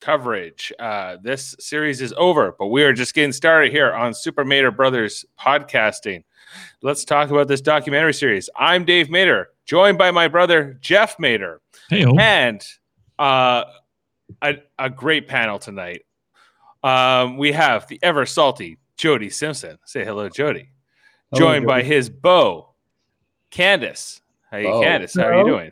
coverage. Uh, this series is over, but we are just getting started here on Super Mater Brothers podcasting. Let's talk about this documentary series. I'm Dave Mater, joined by my brother Jeff Mater, Hey, and uh, a, a great panel tonight. Um, we have the ever salty Jody Simpson. Say hello, Jody. Hello, Joined by his beau, Candace. Hey, Beau. Candace, how are you doing?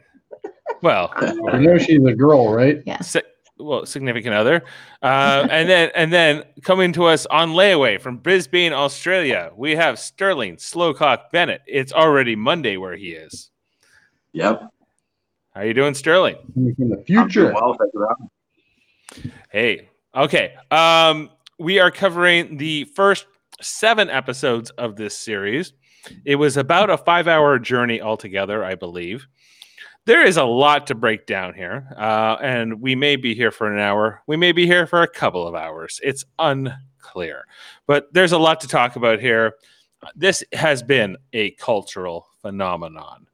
Well, I know she's a girl, right? si- well, significant other, uh, and then and then coming to us on layaway from Brisbane, Australia, we have Sterling Slowcock Bennett. It's already Monday where he is. Yep. How are you doing, Sterling? Coming From the I'm doing future. Well, thank. Hey, okay. Um, we are covering the first seven episodes of this series. It was about a five-hour journey altogether, I believe. There is a lot to break down here, uh, and we may be here for an hour. We may be here for a couple of hours. It's unclear, but there's a lot to talk about here. This has been a cultural phenomenon.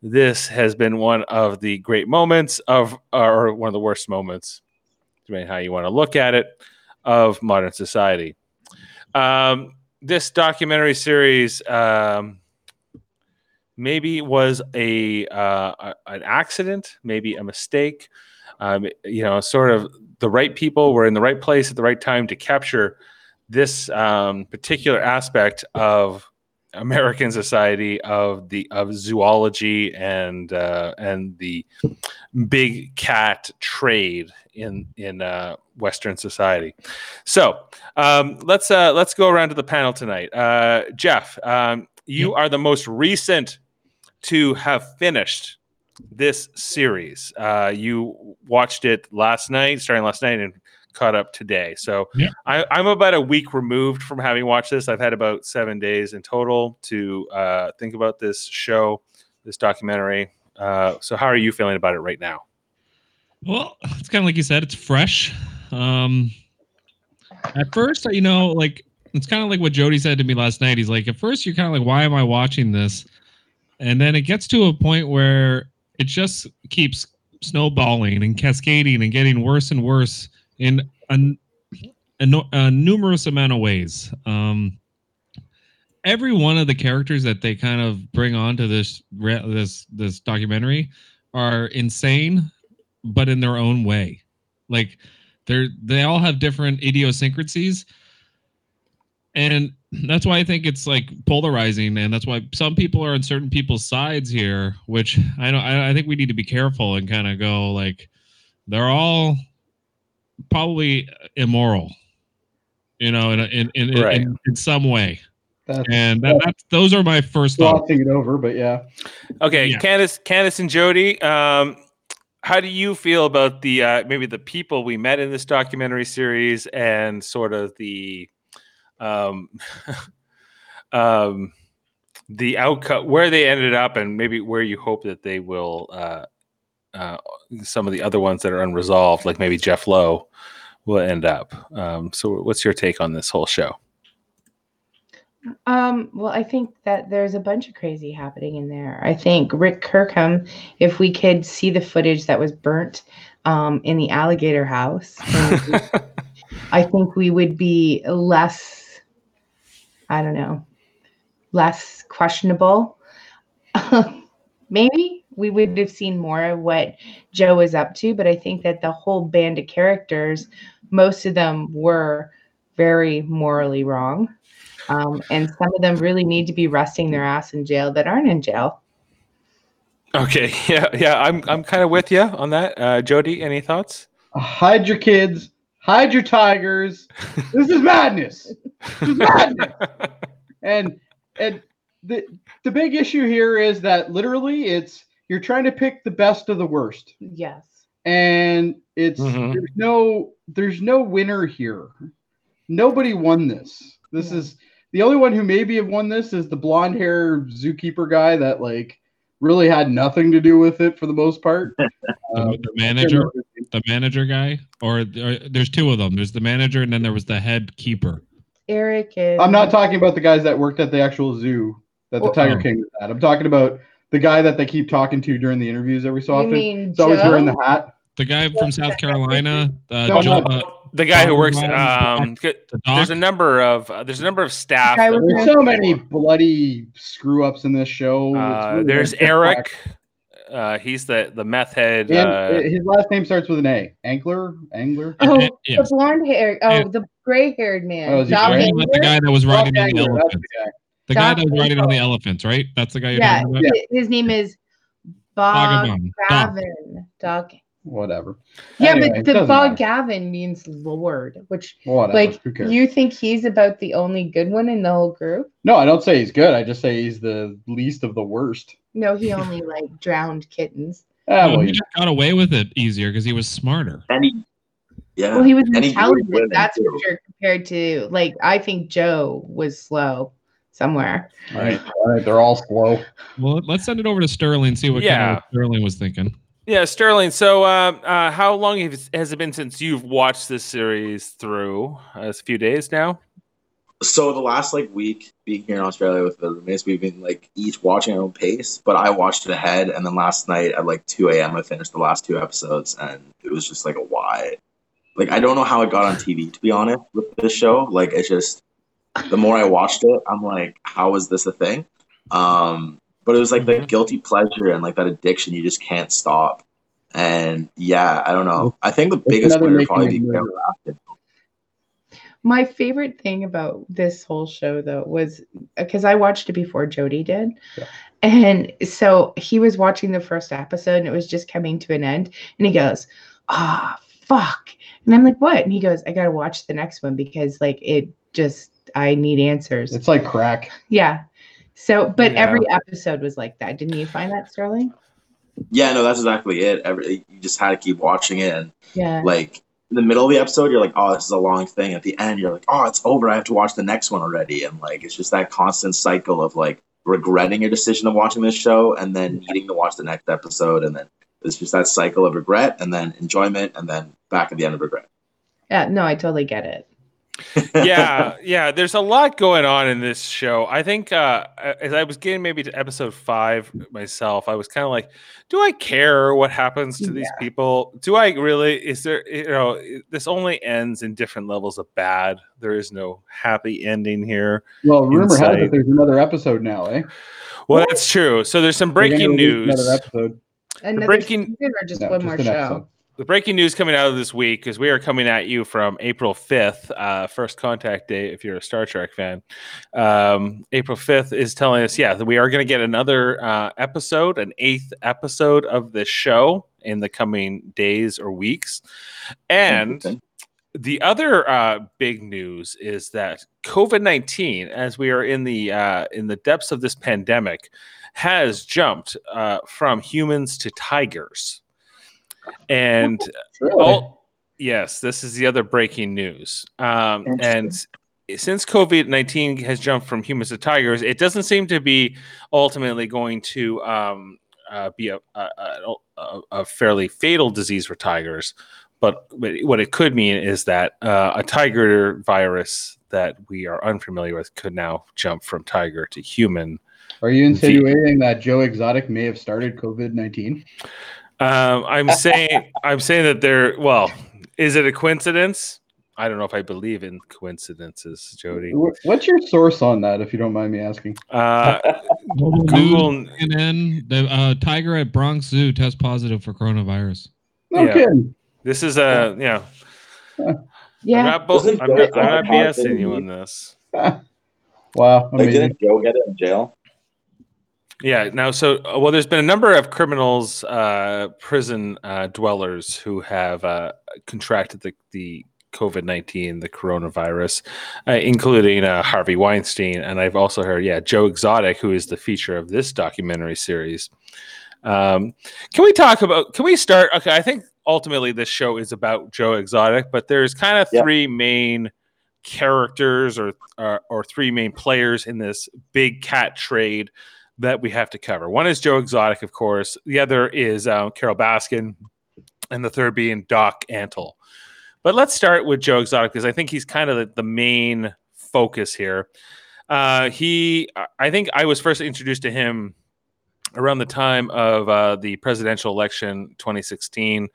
This has been one of the great moments of, or one of the worst moments depending how you want to look at it, of modern society. Um, this documentary series um, maybe it was a, uh, a- an accident, maybe a mistake. Um, you know, sort of the right people were in the right place at the right time to capture this um, particular aspect of American society of the of zoology and uh, and the big cat trade in in uh, Western society. So um, let's uh, let's go around to the panel tonight. Uh, Jeff, um, you are the most recent to have finished this series. Uh, you watched it last night, starting last night, and caught up today. So Yeah. I, I'm about a week removed from having watched this. I've had about seven days in total to uh, think about this show, this documentary. Uh, so how are you feeling about it right now? Well, it's kind of like you said, it's fresh. Um, at first, you know, like it's kind of like what Jody said to me last night. He's like, at first, you're kind of like, why am I watching this? And then it gets to a point where it just keeps snowballing and cascading and getting worse and worse in a, a, a numerous amount of ways. Um, every one of the characters that they kind of bring onto this this this documentary are insane but in their own way. Like they're they all have different idiosyncrasies. And that's why I think it's like polarizing, and that's why some people are on certain people's sides here. Which I don't. I, I think we need to be careful and kind of go like, they're all probably immoral, you know, in in in, Right. in, in some way. That's And that, that's those are my first thoughts. glossing it over, but yeah. Okay, Yeah. Candace, Candace, and Jody. Um, how do you feel about the uh, maybe the people we met in this documentary series and sort of the um, um, the outcome where they ended up and maybe where you hope that they will uh, uh, some of the other ones that are unresolved, like maybe Jeff Lowe, will end up. Um, so, what's your take on this whole show? Um, well, I think that there's a bunch of crazy happening in there. I think Rick Kirkham, if we could see the footage that was burnt um, in the alligator house, I think we would be less, I don't know, less questionable. Maybe we would have seen more of what Joe was up to, but I think that the whole band of characters, most of them were very morally wrong. Um, and some of them really need to be resting their ass in jail that aren't in jail. okay, yeah, yeah, I'm I'm kind of with you on that. Uh, Jody, any thoughts? Hide your kids, hide your tigers. This is madness. This is madness. And and the the big issue here is that literally it's you're trying to pick the best of the worst. Yes. And it's Mhm. there's no there's no winner here. Nobody won this. This Yeah. is the only one who maybe have won this is the blonde hair zookeeper guy that like really had nothing to do with it for the most part. The, Um, the manager, the manager guy, or, or there's two of them. There's the manager, and then there was the head keeper. Eric is. I'm not talking about the guys that worked at the actual zoo that the Well- Tiger Oh. King was at. I'm talking about the guy that they keep talking to during the interviews every so You often. mean He's always wearing the hat. the guy from South Carolina, uh, No, Jo- no. The guy who works. Um, there's a number of uh, there's a number of staff. Guy There's so many bloody screw ups in this show. Uh, really there's hard to Eric. Uh, he's the the meth head. track. Uh, And his last name starts with an A. Angler? Angler? Oh, Yeah. the blonde hair. Oh, Yeah. the gray haired man. Oh, is he Doc gray? Talking about the guy that was riding on the Angler, that's elephants. the guy. The guy that was riding on the Angler. elephants, right? That's the guy you're Yeah, talking about. his name is Bob Bogabon. Doc. Gavin. Doc. Whatever. Yeah, Anyway, but the doesn't Bog. Gavin means Lord, which Whatever. like you think he's about the only good one in the whole group? No, I don't say he's good. I just say he's the least of the worst. No, he only like drowned kittens. Ah, No, well, he just got away with it easier because he was smarter. And he, yeah. Well, he was and intelligent. women, That's too. for sure. Compared to like, I think Joe was slow somewhere. Right. All right. They're all slow. Well, let's send it over to Sterling and see what kind Yeah. of Sterling was thinking. Yeah, Sterling. So, uh, uh, how long has it been since you've watched this series through? Uh, it's a few days now. So the last like week being here in Australia with the roommates, we've been like each watching our own pace. But I watched it ahead, and then last night at like two a.m. I finished the last two episodes, and it was just like a why. Like I don't know how it got on TV to be honest with this show. Like it's just the more I watched it, I'm like, how is this a thing? Um, but it was like the Mhm. guilty pleasure and like that addiction you just can't stop. And yeah, I don't know. I think the biggest another winner probably be movie. Carole Baskin. My favorite thing about this whole show, though, was because I watched it before Jody did. Yeah. And so he was watching the first episode and it was just coming to an end. And he goes, Ah, fuck. And I'm like, What? And he goes, I got to watch the next one because, like, it just, I need answers. It's like crack. yeah. So, but Yeah. every episode was like that. Didn't you find that, Sterling? Yeah, no, that's exactly it. Every you just had to keep watching it, and Yeah. like in the middle of the episode, you're like, "Oh, this is a long thing." At the end, you're like, "Oh, it's over. I have to watch the next one already." And like, it's just that constant cycle of like regretting your decision of watching this show, and then needing to watch the next episode, and then it's just that cycle of regret, and then enjoyment, and then back at the end of regret. Yeah. No, I totally get it. Yeah, yeah. There's a lot going on in this show. I think uh, as I was getting maybe to episode five myself, I was kind of like, do I care what happens to these people? Do I really? Is there, you know, this only ends in different levels of bad. There is no happy ending here. Well, rumor has it there's another episode now, eh? Well, that's true. So there's some breaking news. Another episode. Another breaking- season or just No, one just more an show? episode. The breaking news coming out of this week because we are coming at you from April 5th, uh, first contact day, if you're a Star Trek fan. Um, April 5th is telling us, yeah, that we are going to get another uh, episode, an eighth episode of this show in the coming days or weeks. And the other uh, big news is that COVID nineteen, as we are in the uh, in the depths of this pandemic, has jumped uh, from humans to tigers, and Really? all yes, this is the other breaking news. Um, and since COVID nineteen has jumped from humans to tigers, it doesn't seem to be ultimately going to um, uh, be a, a, a, a- fairly fatal disease for tigers. But what it could mean is that uh, a tiger virus that we are unfamiliar with could now jump from tiger to human. Are you insinuating that Joe Exotic may have started COVID nineteen? Um, I'm saying I'm saying that there. Well, is it a coincidence? I don't know if I believe in coincidences, Jody. What's your source on that, if you don't mind me asking? Uh, Google, Google. CNN, the uh, tiger at Bronx Zoo test positive for coronavirus. No Yeah. kidding. This is a yeah. know. I'm Yeah. not, bo- Wasn't I'm not, I'm not BSing you positive? on this. Wow, Like, didn't Joe get it in jail? Yeah. Now, so uh, well, there's been a number of criminals, uh, prison uh, dwellers who have uh, contracted the the COVID nineteen, the coronavirus, uh, including uh, Harvey Weinstein, and I've also heard, yeah, Joe Exotic, who is the feature of this documentary series. Um, can we talk about? Can we start? Okay, I think ultimately this show is about Joe Exotic, but there's kind of Yeah. three main characters or, or or three main players in this big cat trade that we have to cover. One is Joe Exotic, of course. The other is uh, Carole Baskin, and the third being Doc Antle. But let's start with Joe Exotic because I think he's kind of the, the main focus here. Uh, he, I think, I was first introduced to him around the time of uh, the presidential election 2016.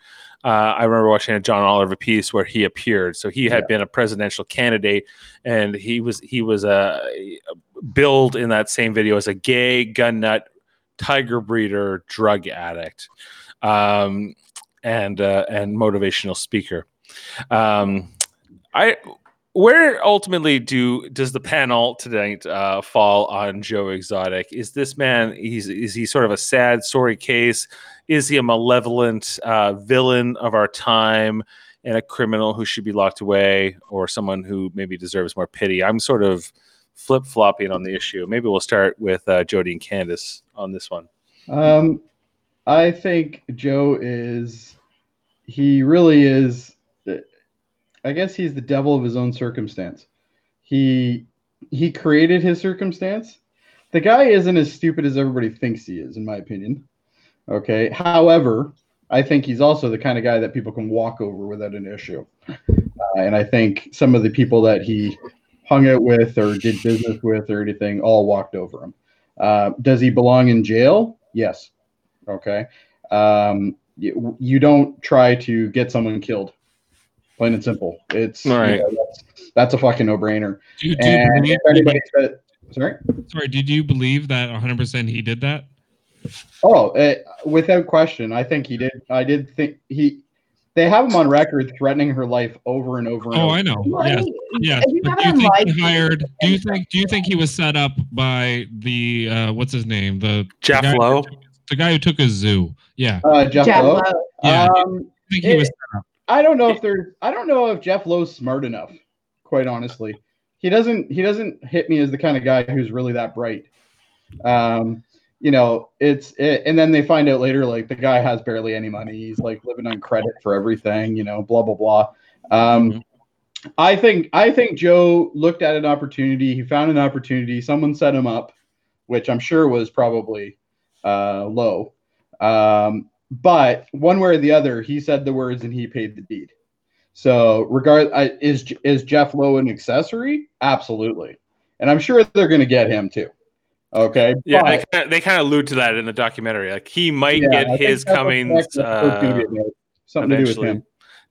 Uh, I remember watching a John Oliver piece where he appeared. So he had Yeah. been a presidential candidate, and he was he was a billed in that same video as a gay gun nut, tiger breeder, drug addict, um, and uh, and motivational speaker. Um, I where ultimately do does the panel tonight uh, fall on Joe Exotic? Is this man? He's is he sort of a sad, sorry case? Is he a malevolent uh, villain of our time and a criminal who should be locked away, or someone who maybe deserves more pity? I'm sort of flip flopping on the issue. Maybe we'll start with uh, Jody and Candace on this one. Um, I think Joe is, he really is, I guess he's the devil of his own circumstance. He he created his circumstance. The guy isn't as stupid as everybody thinks he is, in my opinion. Okay. However, I think he's also the kind of guy that people can walk over without an issue. Uh, and I think some of the people that he hung out with or did business with or anything all walked over him. Uh, does he belong in jail? Yes. Okay. Um, you, you don't try to get someone killed. Plain and simple. It's you Right. know, that's, that's a fucking no brainer. Do, you- do And believe, if anybody said, sorry. sorry, did you believe that 100% he did that? Oh, uh, without question, I think he did. I did think he. They have him on record threatening her life over and over. And Oh, over. I know. Well, Yes. Yes, you but do you think he hired? Do you think? Do you think he was set up by the uh, what's his name? The Jeff the guy, Lowe. the guy who took a zoo. Yeah, Uh, Jeff, Jeff Lowe. Lowe. Yeah. Um, I think he was. I don't know if there's. I don't know if Jeff Lowe's smart enough. Quite honestly, he doesn't. He doesn't hit me as the kind of guy who's really that bright. Um, you know, it's it, and then they find out later like the guy has barely any money. He's like living on credit for everything. You know, blah blah blah. Um, Mhm. I think I think Joe looked at an opportunity. He found an opportunity. Someone set him up, which I'm sure was probably uh, Lowe. Um, but one way or the other, he said the words and he paid the deed. So, regard I, is is Jeff Lowe an accessory? Absolutely, and I'm sure they're going to get him too. Okay, Yeah, but- they kinda, they kind of allude to that in the documentary. Like he might yeah, get think his that's what comings. that's what it's gonna Uh, something to do with eventually. him.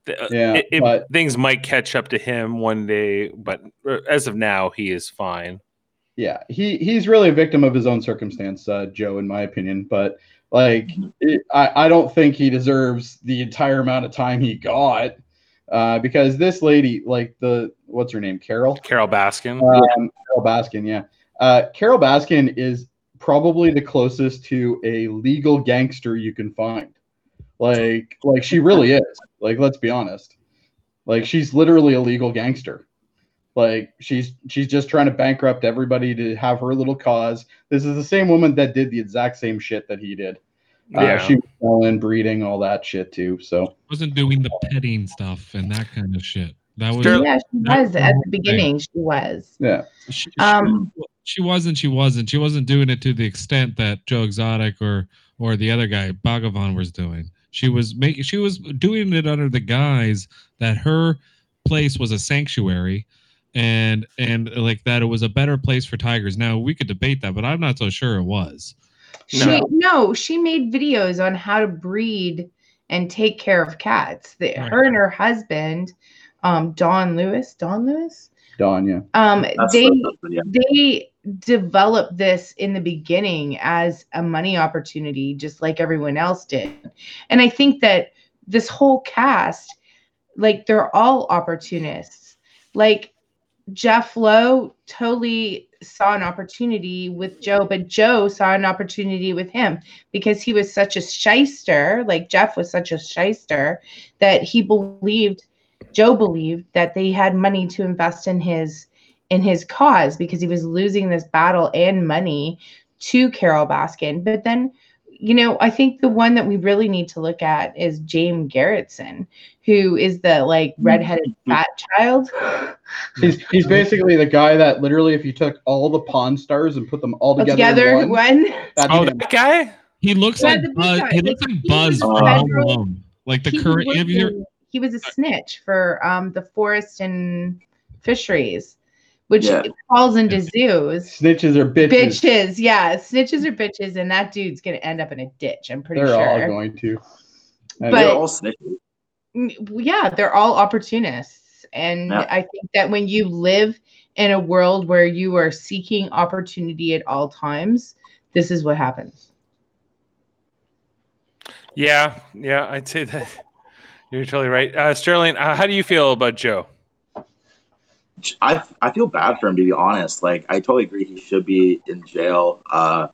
uh, Yeah, it- it- but- things might catch up to him one day, but uh, as of now, he is fine. Yeah, he he's really a victim of his own circumstance, uh, Joe, in my opinion. But like, it, I I don't think he deserves the entire amount of time he got, uh, because this lady, like the what's her name, Carole, Carole Baskin. um, Carole Baskin, yeah, uh, Carole Baskin is probably the closest to a legal gangster you can find. Like, like she really is. Like, let's be honest. Like, she's literally a legal gangster. Like, she's she's just trying to bankrupt everybody to have her little cause. This is the same woman that did the exact same shit that he did. Uh, yeah. She was selling, breeding, all that shit too. So wasn't doing the petting stuff and that kind of shit. That was Yeah, she was at the beginning. She was. yeah, she, she- Um, she wasn't. She wasn't. She wasn't doing it to the extent that Joe Exotic or or the other guy Bhagavan was doing. She was making. She was doing it under the guise that her place was a sanctuary, and and like that it was a better place for tigers. Now we could debate that, but I'm not so sure it was. She No. no, she made videos on how to breed and take care of cats. The, Right. Her and her husband, um, Don Lewis, Don Lewis, Don, yeah. um, That's they the, yeah. they developed this in the beginning as a money opportunity, just like everyone else did. And I think that this whole cast, like they're all opportunists. Like Jeff Lowe totally saw an opportunity with Joe, but Joe saw an opportunity with him because he was such a shyster, like Jeff was such a shyster, that he believed, Joe believed that they had money to invest in his in his cause because he was losing this battle and money to Carole Baskin. But then, you know, I think the one that we really need to look at is James Garretson, who is the like redheaded fat child. He's he's basically the guy that literally, if you took all the Pawn Stars and put them all together, Together, in one, one. that's Oh, him. that guy. He looks Yeah, like the Buzz. guy. He looks Like, like he Buzz was from Home. Like the current. was Have you, a- he was a snitch for um, the forest and fisheries which Yeah. falls into zoos. Snitches are bitches. Bitches, yeah, snitches are bitches, and that dude's gonna end up in a ditch. I'm pretty They're all sure. going to. And But- They're all snitches. Mm, yeah, they're all opportunists. And Yeah. I think that when you live in a world where you are seeking opportunity at all times, this is what happens. Yeah, yeah, I'd say that you're totally right. Uh, Sterling, uh, how do you feel about Joe? I I feel bad for him to be honest. Like I totally agree he should be in jail. Uh,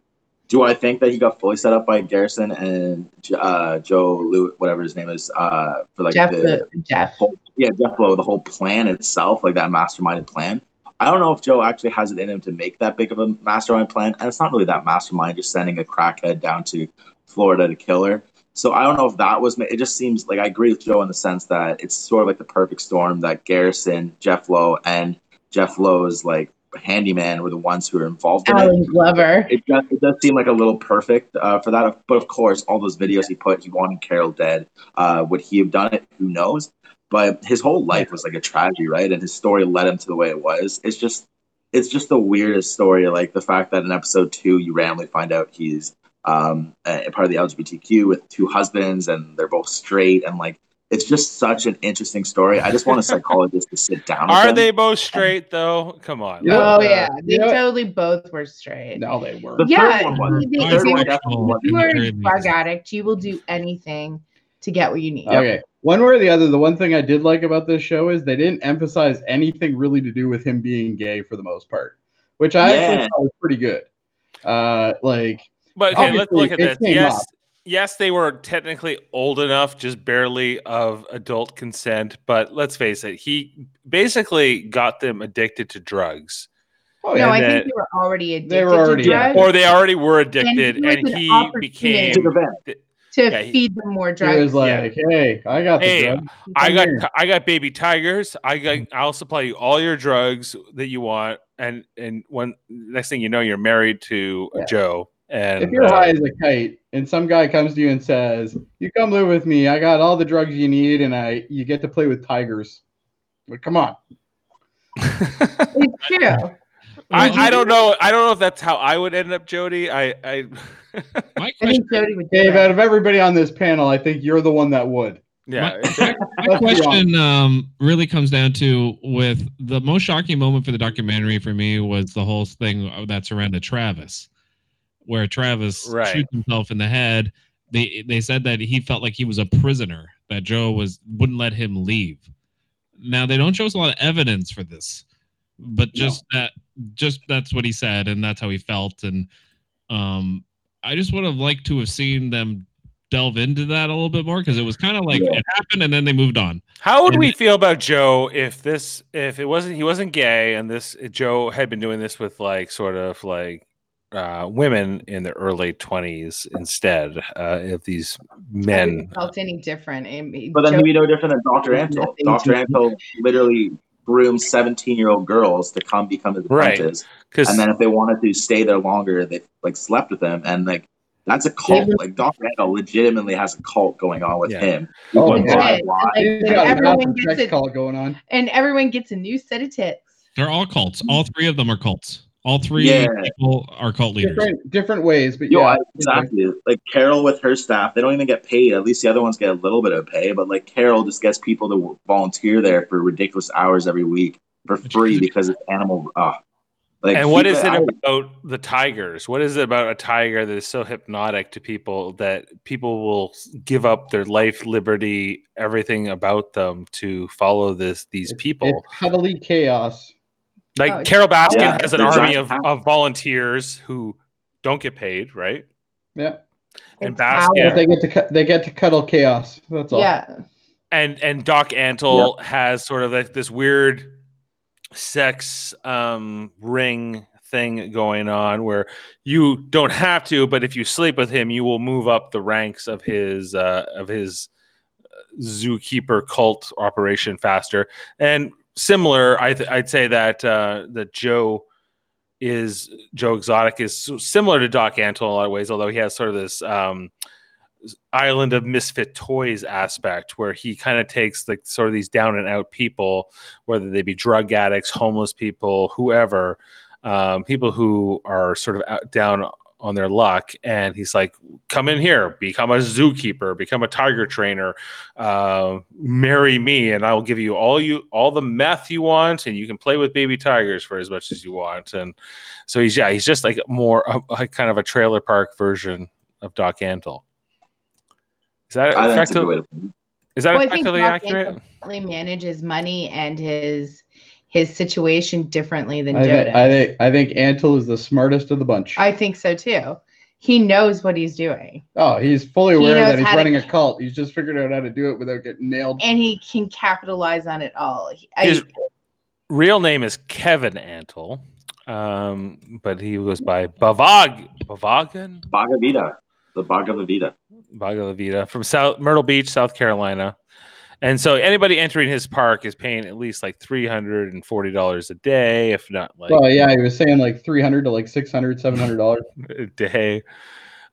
do I think that he got fully set up by Garrison and uh, Joe Lew, whatever his name is, uh, for like Jeff, the Jeff. whole, yeah Jeff Lowe, the whole plan itself, like that masterminded plan. I don't know if Joe actually has it in him to make that big of a mastermind plan, and it's not really that mastermind, just sending a crackhead down to Florida to kill her. So I don't know if that was. It just seems like I agree with Joe in the sense that it's sort of like the perfect storm that Garrison, Jeff Lowe, and Jeff Lowe's like handyman were the ones who were involved in it. Allen Glover. It does, it does seem like a little perfect uh, for that, but of course, all those videos he put, he wanted Carole dead. Uh, would he have done it? Who knows? But his whole life was like a tragedy, right? And his story led him to the way it was. It's just, it's just the weirdest story. Like the fact that in episode two, you randomly find out he's um, a part of the LGBTQ with two husbands, and they're both straight, and like it's just such an interesting story. I just want a psychologist to sit down. with Are they both straight though? Come on. Yeah. Oh Uh, yeah, they you know- totally both were straight. No, they weren't. The yeah, third one was. The third one definitely you are a drug addict, you will do anything to get what you need. Okay. One way or the other, the one thing I did like about this show is they didn't emphasize anything really to do with him being gay for the most part, which I Yeah. actually thought was pretty good. Uh, like, But okay, let's look at this. Yes, up. yes, they were technically old enough, just barely of adult consent. But let's face it, he basically got them addicted to drugs, oh no, yeah, I that- think they were already addicted They were already- to yeah. or they already were addicted, he and an he became. Took advantage. to Yeah, feed them more he drugs. was like, "Hey, I got the Hey, drug. I got here." I got baby tigers. I got mm-hmm. I'll supply you all your drugs that you want, and and when next thing you know, you're married to Yeah. Joe. And If you're uh, high as a kite and some guy comes to you and says, "You come live with me. I got all the drugs you need, and I you get to play with tigers." But come on, It's true. I, I don't know. I don't know if that's how I would end up, Jody. I, I My I think Jody would do Dave. that. Out of everybody on this panel, I think you're the one that would. yeah. my, my question um, really comes down to with the most shocking moment for the documentary for me was the whole thing that surrounded Travis, where Travis Right. shoots himself in the head. They they said that he felt like he was a prisoner, that Joe was wouldn't let him leave. Now they don't show us a lot of evidence for this, but just that just that's what he said and that's how he felt and um I just would have liked to have seen them delve into that a little bit more because it was kind of like Yeah. it happened and then they moved on. How would And we it- feel about Joe if this if it wasn't he wasn't gay and this Joe had been doing this with like sort of like uh, women in the early twenties instead uh, if these men wouldn't felt any different. I mean, But then Joe- he'd be no different than Dr. Antle. Dr. to- Antle literally grooms 17 year old girls to come become his Right. apprentices. because And then if they wanted to stay there longer, they like slept with him. And like, that's a cult. David- Like, Dr. Antle legitimately has a cult going on with Yeah. him. Oh, Like, yeah. And, like, He's then got a everyone gets sex it, call going on. and everyone gets a new set of tits. They're all cults. All three of them are cults. All three Yeah. people are cult leaders. Different different ways, but Yo, yeah, I, exactly. Like Carole with her staff, they don't even get paid. At least the other ones get a little bit of pay, but like Carole just gets people to volunteer there for ridiculous hours every week for free because it's animal. Uh, like, and what is it I- about the tigers? What is it about a tiger that is so hypnotic to people that people will give up their life, liberty, everything about them to follow this these people? it's heavily chaos. Like Oh, Carole Baskin Yeah, has an army of, of volunteers who don't get paid, right? Yeah, And It's Baskin they get to cu- they get to cuddle chaos. That's all. Yeah. and and Doc Antle has sort of like this weird sex um ring thing going on where you don't have to, but if you sleep with him, you will move up the ranks of his uh of his zookeeper cult operation faster. And similar, I th- I'd say that uh that Joe is Joe Exotic is similar to Doc Antle in a lot of ways, although he has sort of this um island of misfit toys aspect where he kind of takes like sort of these down and out people whether they be drug addicts homeless people whoever um, people who are sort of out, down on their luck. And he's like come in here become a zookeeper become a tiger trainer uh, marry me and i will give you all you all the meth you want and you can play with baby tigers for as much as you want. And so he's yeah he's just like more like kind of a trailer park version of doc antle. Is that I think that's effective, way to put it. is that Well, I think effectively Doc accurate? Really manages money and his his situation differently than I, Joe thi- I think I think Antle is the smartest of the bunch. I think so too. He knows what he's doing, oh, he's fully aware knows that he's how to- running a cult. He's just figured out how to do it without getting nailed. and he can capitalize on it all. He- I- His real name is Kevin Antle, um, but he goes by Bavag Bavagan Bhagavita, the Bhagavita. Bhagavita from South Myrtle Beach, South Carolina. And so anybody entering his park is paying at least like three hundred and forty dollars a day, if not like Well, yeah, he was saying like 300 to like 600 700 dollars. a day.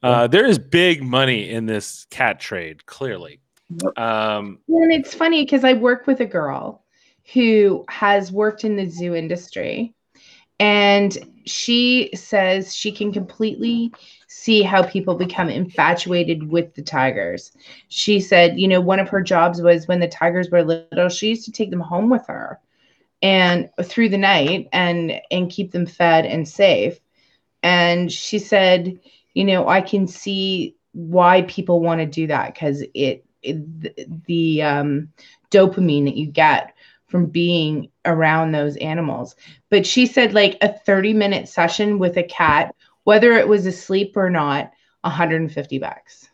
Uh, there is big money in this cat trade, clearly. Um, And it's funny because I work with a girl who has worked in the zoo industry, and she says she can completely see how people become infatuated with the tigers. She said, you know, one of her jobs was when the tigers were little, she used to take them home with her and through the night and and keep them fed and safe. And she said, you know, I can see why people want to do that because it, it the, the um, dopamine that you get from being around those animals. But she said like a 30 minute session with a cat, whether it was asleep or not, 150 bucks.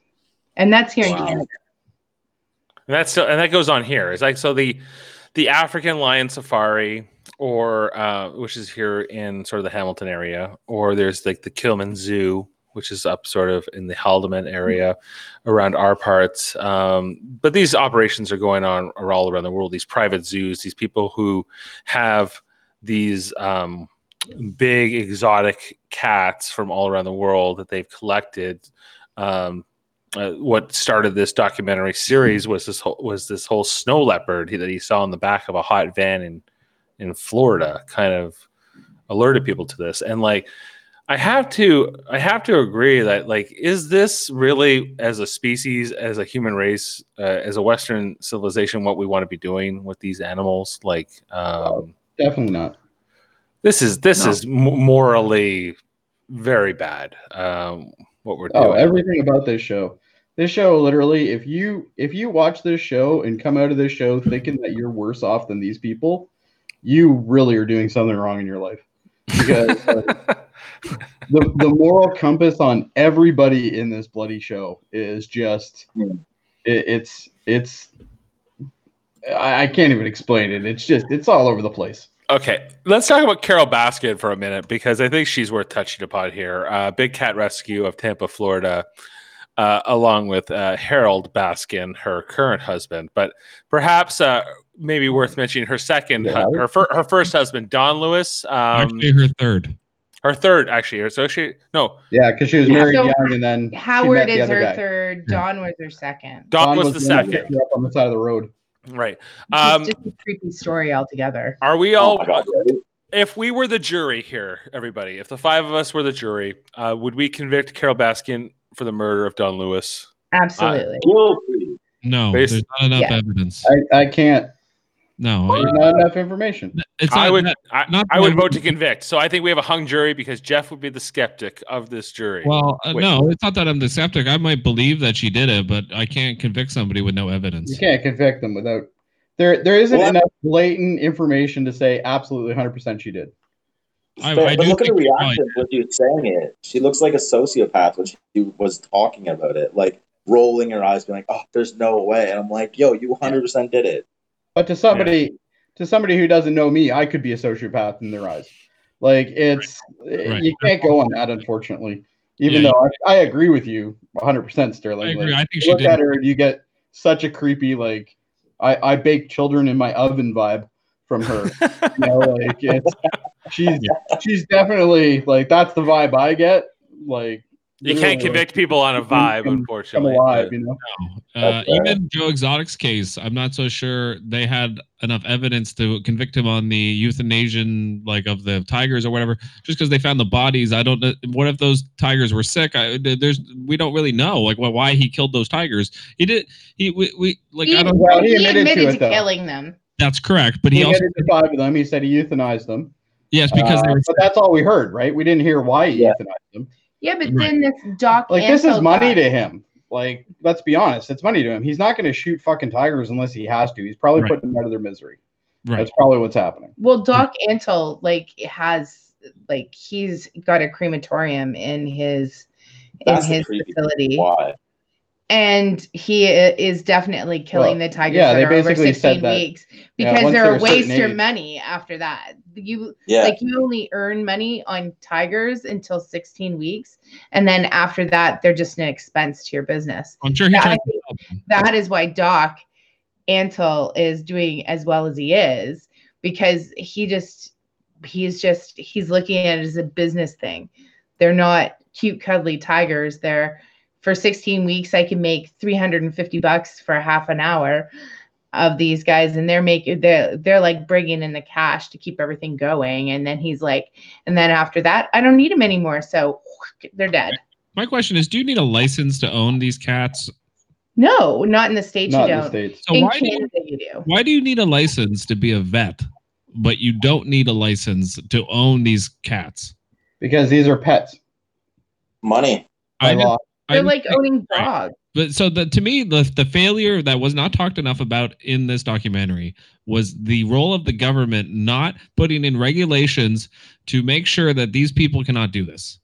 And that's here in Canada. And that's still, and that goes on here. It's like so the the African lion safari, or uh, which is here in sort of the Hamilton area, or there's like the Killman Zoo, which is up sort of in the Haldimand area, around our parts. Um, but these operations are going on are all around the world. These private zoos, these people who have these um, big exotic cats from all around the world that they've collected. Um, uh, what started this documentary series was this whole, was this whole snow leopard that he saw in the back of a hot van in in Florida. Kind of alerted people to this, and like I have to I have to agree that like is this really as a species, as a human race, uh, as a Western civilization, what we want to be doing with these animals? Like um, Definitely not. This is this No. is m- morally very bad. Um, what we're doing. Oh, everything about this show. This show literally, if you if you watch this show and come out of this show thinking that you're worse off than these people, you really are doing something wrong in your life. Because uh, the the moral compass on everybody in this bloody show is just it, it's it's I, I can't even explain it. It's just it's all over the place. Okay, let's talk about Carole Baskin for a minute because I think she's worth touching upon here. Uh, Big Cat Rescue of Tampa, Florida, uh, along with uh, Howard Baskin, her current husband, but perhaps uh, maybe worth mentioning her second, Yeah. hu- her fir- her first husband, Don Lewis, um, Actually, her third. her third actually, her associate. No, Yeah, because she was Yeah, married so young and then she Howard met the is other her guy. third. Don was her second. Don, was, the one second, up on the side of the road. Right? It's Um, just a creepy story altogether. are we Oh all? my God, if we were the jury here, everybody, if the five of us were the jury, uh, would we convict Carole Baskin for the murder of Don Lewis? Absolutely. Guilty. No, Based- there's not enough Yeah. evidence. I, I can't. No, There's not enough information. it's I would, not- I, not I would vote to convict. So I think we have a hung jury because Jeff would be the skeptic of this jury. Well, uh, no, it's not that I'm the skeptic. I might believe that she did it, but I can't convict somebody with no evidence. You can't convict them without there. There isn't Well, enough blatant information to say absolutely 100 percent she did. I- but I but do look at the think right. reaction when she was saying it. She looks like a sociopath when she was talking about it, like rolling her eyes, being like, "Oh, there's no way." And I'm like, "Yo, you 100 percent did it." But to somebody, to somebody who doesn't know me, I could be a sociopath in their eyes. Like it's Right. you can't go on that, unfortunately. Even Yeah, though I, I agree with you 100 percent, Sterling. I agree. Like, I think you she look did. at her and you get such a creepy like I I bake children in my oven vibe from her. you know, like it's she's she's definitely like that's the vibe I get. Like You can't literally convict people on a vibe, come- come unfortunately. alive, you know. Uh, even Joe Exotic's case, I'm not so sure they had enough evidence to convict him on the euthanasian, like of the tigers or whatever. Just because they found the bodies, I don't. know. What if those tigers were sick? I, there's, we don't really know, like why why he killed those tigers. He did. He we, we like he, I don't. Well, he he admitted to admitted it, to killing them. That's correct, but he, He also admitted to five of them. He said he euthanized them. yes because they Uh, were but that's all we heard, right? We didn't hear why he Yeah. euthanized them. Yeah, but Right. then this Doc. Like this is money guy- to him. Like, let's be honest, it's money to him. He's not going to shoot fucking tigers unless he has to. He's probably Right. putting them out of their misery. right. That's probably what's happening. Well, Doc Antle like has like he's got a crematorium in his That's in the his facility, Why? and he is definitely killing the tigers yeah, that they are over basically said 16 that, weeks because once they're they're a a waste your money after that. You Yeah. like you only earn money on tigers until 16 weeks, and then after that, they're just an expense to your business. I'm sure he Yeah, tried I to think help them. that is why Doc Antle is doing as well as he is because he just he's just he's looking at it as a business thing. They're not cute cuddly tigers. They're for 16 weeks I can make 350 bucks for half an hour of these guys and they're making they're they're like bringing in the cash to keep everything going and then he's like and then after that I don't need them anymore so they're dead. My question is, do you need a license to own these cats? No, not in the states Not you in the don't. states. So in why do you, you do. why do you need a license to be a vet, but you don't need a license to own these cats? Because these are pets. Money. By I know. I They're know- like owning dogs. But so the to me the the failure that was not talked enough about in this documentary was the role of the government not putting in regulations to make sure that these people cannot do this.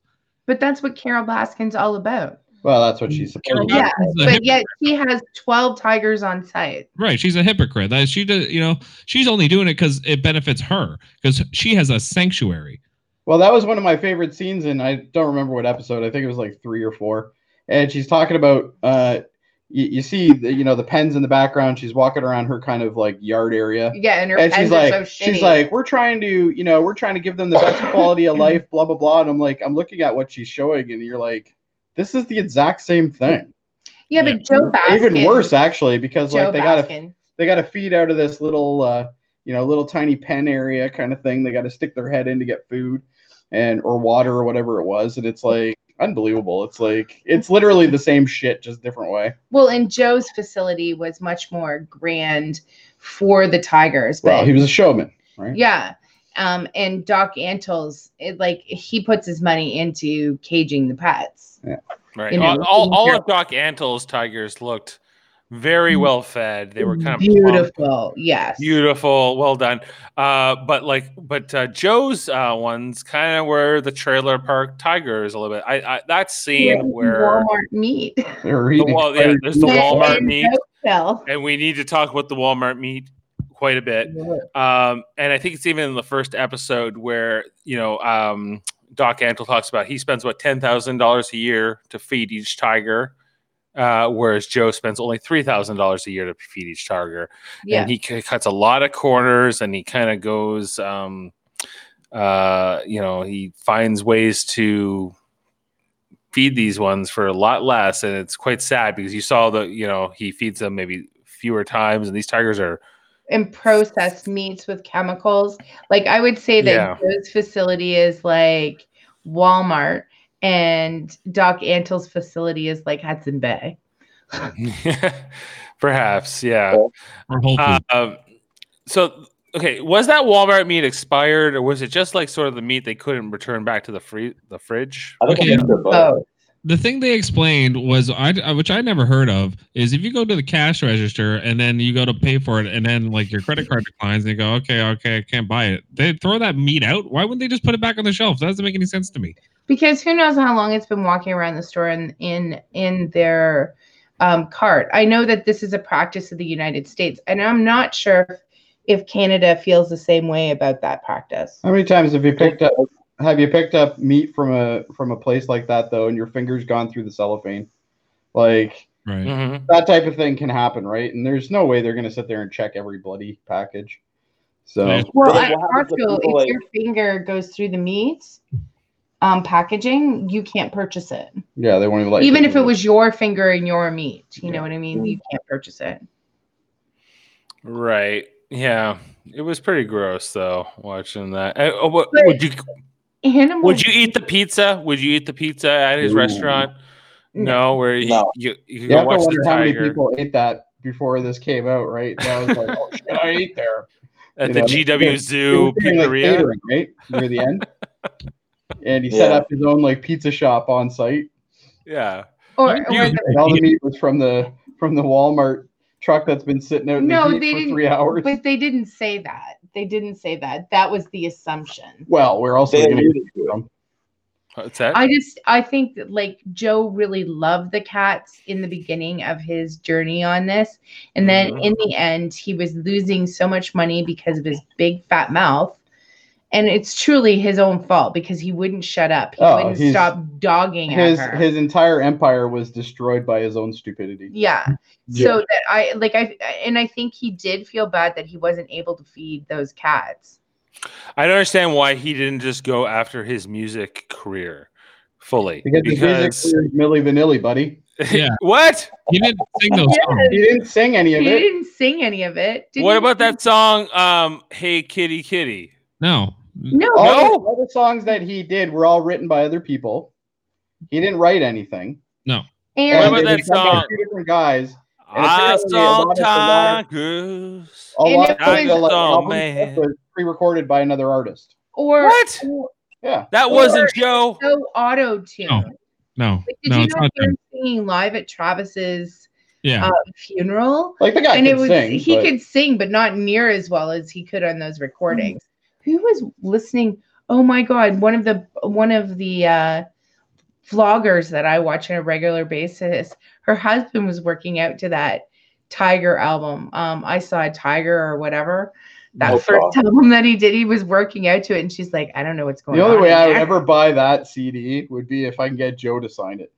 But that's what Carole Baskin's all about. Well, that's what she's Carole supposed to. Yeah, Baskin's but yet she has 12 tigers on site. Right, she's a hypocrite. That she does, you know, she's only doing it because it benefits her because she has a sanctuary. Well, that was one of my favorite scenes, and I don't remember what episode. I think it was like three or four. And she's talking about, uh, you, you see, the, you know, the pens in the background. She's walking around her kind of like yard area, Yeah, and her and pens she's are like, so she's like, we're trying to, you know, we're trying to give them the best quality of life, blah blah blah. And I'm like, I'm looking at what she's showing, and you're like, this is the exact same thing. yeah, but Joe Baskin. Even worse, actually, because Joe like they got to they got to feed out of this little uh you know little tiny pen area kind of thing they got to stick their head in to get food and or water or whatever it was and it's like unbelievable it's like it's literally the same shit just different way Well, and Joe's facility was much more grand for the tigers, but well he was a showman right yeah. Um, and Doc Antle's it, like he puts his money into caging the pets. Yeah. Right. You know, all, all, all of Doc Antle's tigers looked very well fed. They were kind of plump, beautiful. Yes. beautiful, well done. Uh, but like, but uh, Joe's uh, ones kind of were the trailer park tigers a little bit. I, I that scene Yeah, where Walmart meat. The eating wall, yeah, there's the And- Walmart meat, and we need to talk about the Walmart meat quite a bit. Um, and I think it's even in the first episode where you know um, Doc Antle talks about he spends what ten thousand dollars a year to feed each tiger, uh, whereas Joe spends only three thousand dollars a year to feed each tiger. Yeah. And he cuts a lot of corners, and he kind of goes, um, uh, you know, he finds ways to feed these ones for a lot less, and it's quite sad because you saw the you know he feeds them maybe fewer times, and these tigers are and processed meats with chemicals. Like I would say that Yeah. Joe's facility is like Walmart and Doc Antle's facility is like Hudson Bay. Perhaps, yeah. Uh, um, so, okay, was that Walmart meat expired, or was it just like sort of the meat they couldn't return back to the free the fridge? I think Okay. a both. Oh, the thing they explained was I, I- which I never heard of is if you go to the cash register and then you go to pay for it and then like your credit card declines and you go okay okay I can't buy it they throw that meat out why wouldn't they just put it back on the shelf that doesn't make any sense to me because who knows how long it's been walking around the store in in in their um, cart. I know that this is a practice of the United States, and I'm not sure if Canada feels the same way about that practice. how many times have you picked up have you picked up meat from a from a place like that though and your fingers gone through the cellophane like right Mhm. that type of thing can happen right and there's no way they're going to sit there and check every bloody package so Yeah. Well, at what happens to Costco, if like- your finger goes through the meat, um, packaging, you can't purchase it. Yeah, they won't even let. you Even take if it of was your finger and your meat, you Yeah. know what I mean. You can't purchase it. Right. Yeah. It was pretty gross though watching that. Uh, oh, what, But- would you Animal. would you eat the pizza? Would you eat the pizza at his Ooh. restaurant? No, where you No. you, you, You go have to watch the wonder how many tiger people ate that before this came out, right? That was like, oh shit, I ate there. at you the know, GW Zoo They were doing, like, pizzeria. catering, right near the end. And he set up his own like pizza shop on site, yeah. or, You- or the, all the meat was from the from the Walmart truck that's been sitting out in No, the heat they for didn't- three hours. but they didn't say that. They didn't say that. That was the assumption. Well, we're also They going to alluded to it. What's that? I just I think that like Joe really loved the cats in the beginning of his journey on this. And then Mhm. in the end he was losing so much money because of his big fat mouth. And it's truly his own fault because he wouldn't shut up. He Oh, wouldn't stop dogging his at her. his entire empire was destroyed by his own stupidity. yeah. Yeah. So that I like I and I think he did feel bad that he wasn't able to feed those cats. I don't understand why he didn't just go after his music career fully. Because, his music career is Milli Vanilli, buddy. Yeah. what? He didn't sing those songs. He didn't sing any of He it. He didn't sing any of it. Did What he? about that song? Um, Hey Kitty Kitty. No. No. All, No. the, all the songs that he did were all written by other people. He didn't write anything. No. And What about they that were sung by song? Two different guys. And I apparently a saw lot of the water- tigers. A lot it of the was- like, Oh, album man. stuff was pre-recorded by another artist. or What? Yeah. That wasn't Joe. so auto tune. No. No. Like, did No, you it's not not hear them. him singing live at Travis's Yeah. uh, funeral? Like the guy and could it was sing. he but- could sing, but not near as well as he could on those recordings. Who was listening? Oh my god, one of the one of the uh vloggers that I watch on a regular basis, her husband was working out to that Tiger album. Um, I saw a Tiger or whatever. That Oh, first album that he did, he was working out to it, and she's like, I don't know what's going on." the on. only way I would ever buy that CD would be if I can get Joe to sign it.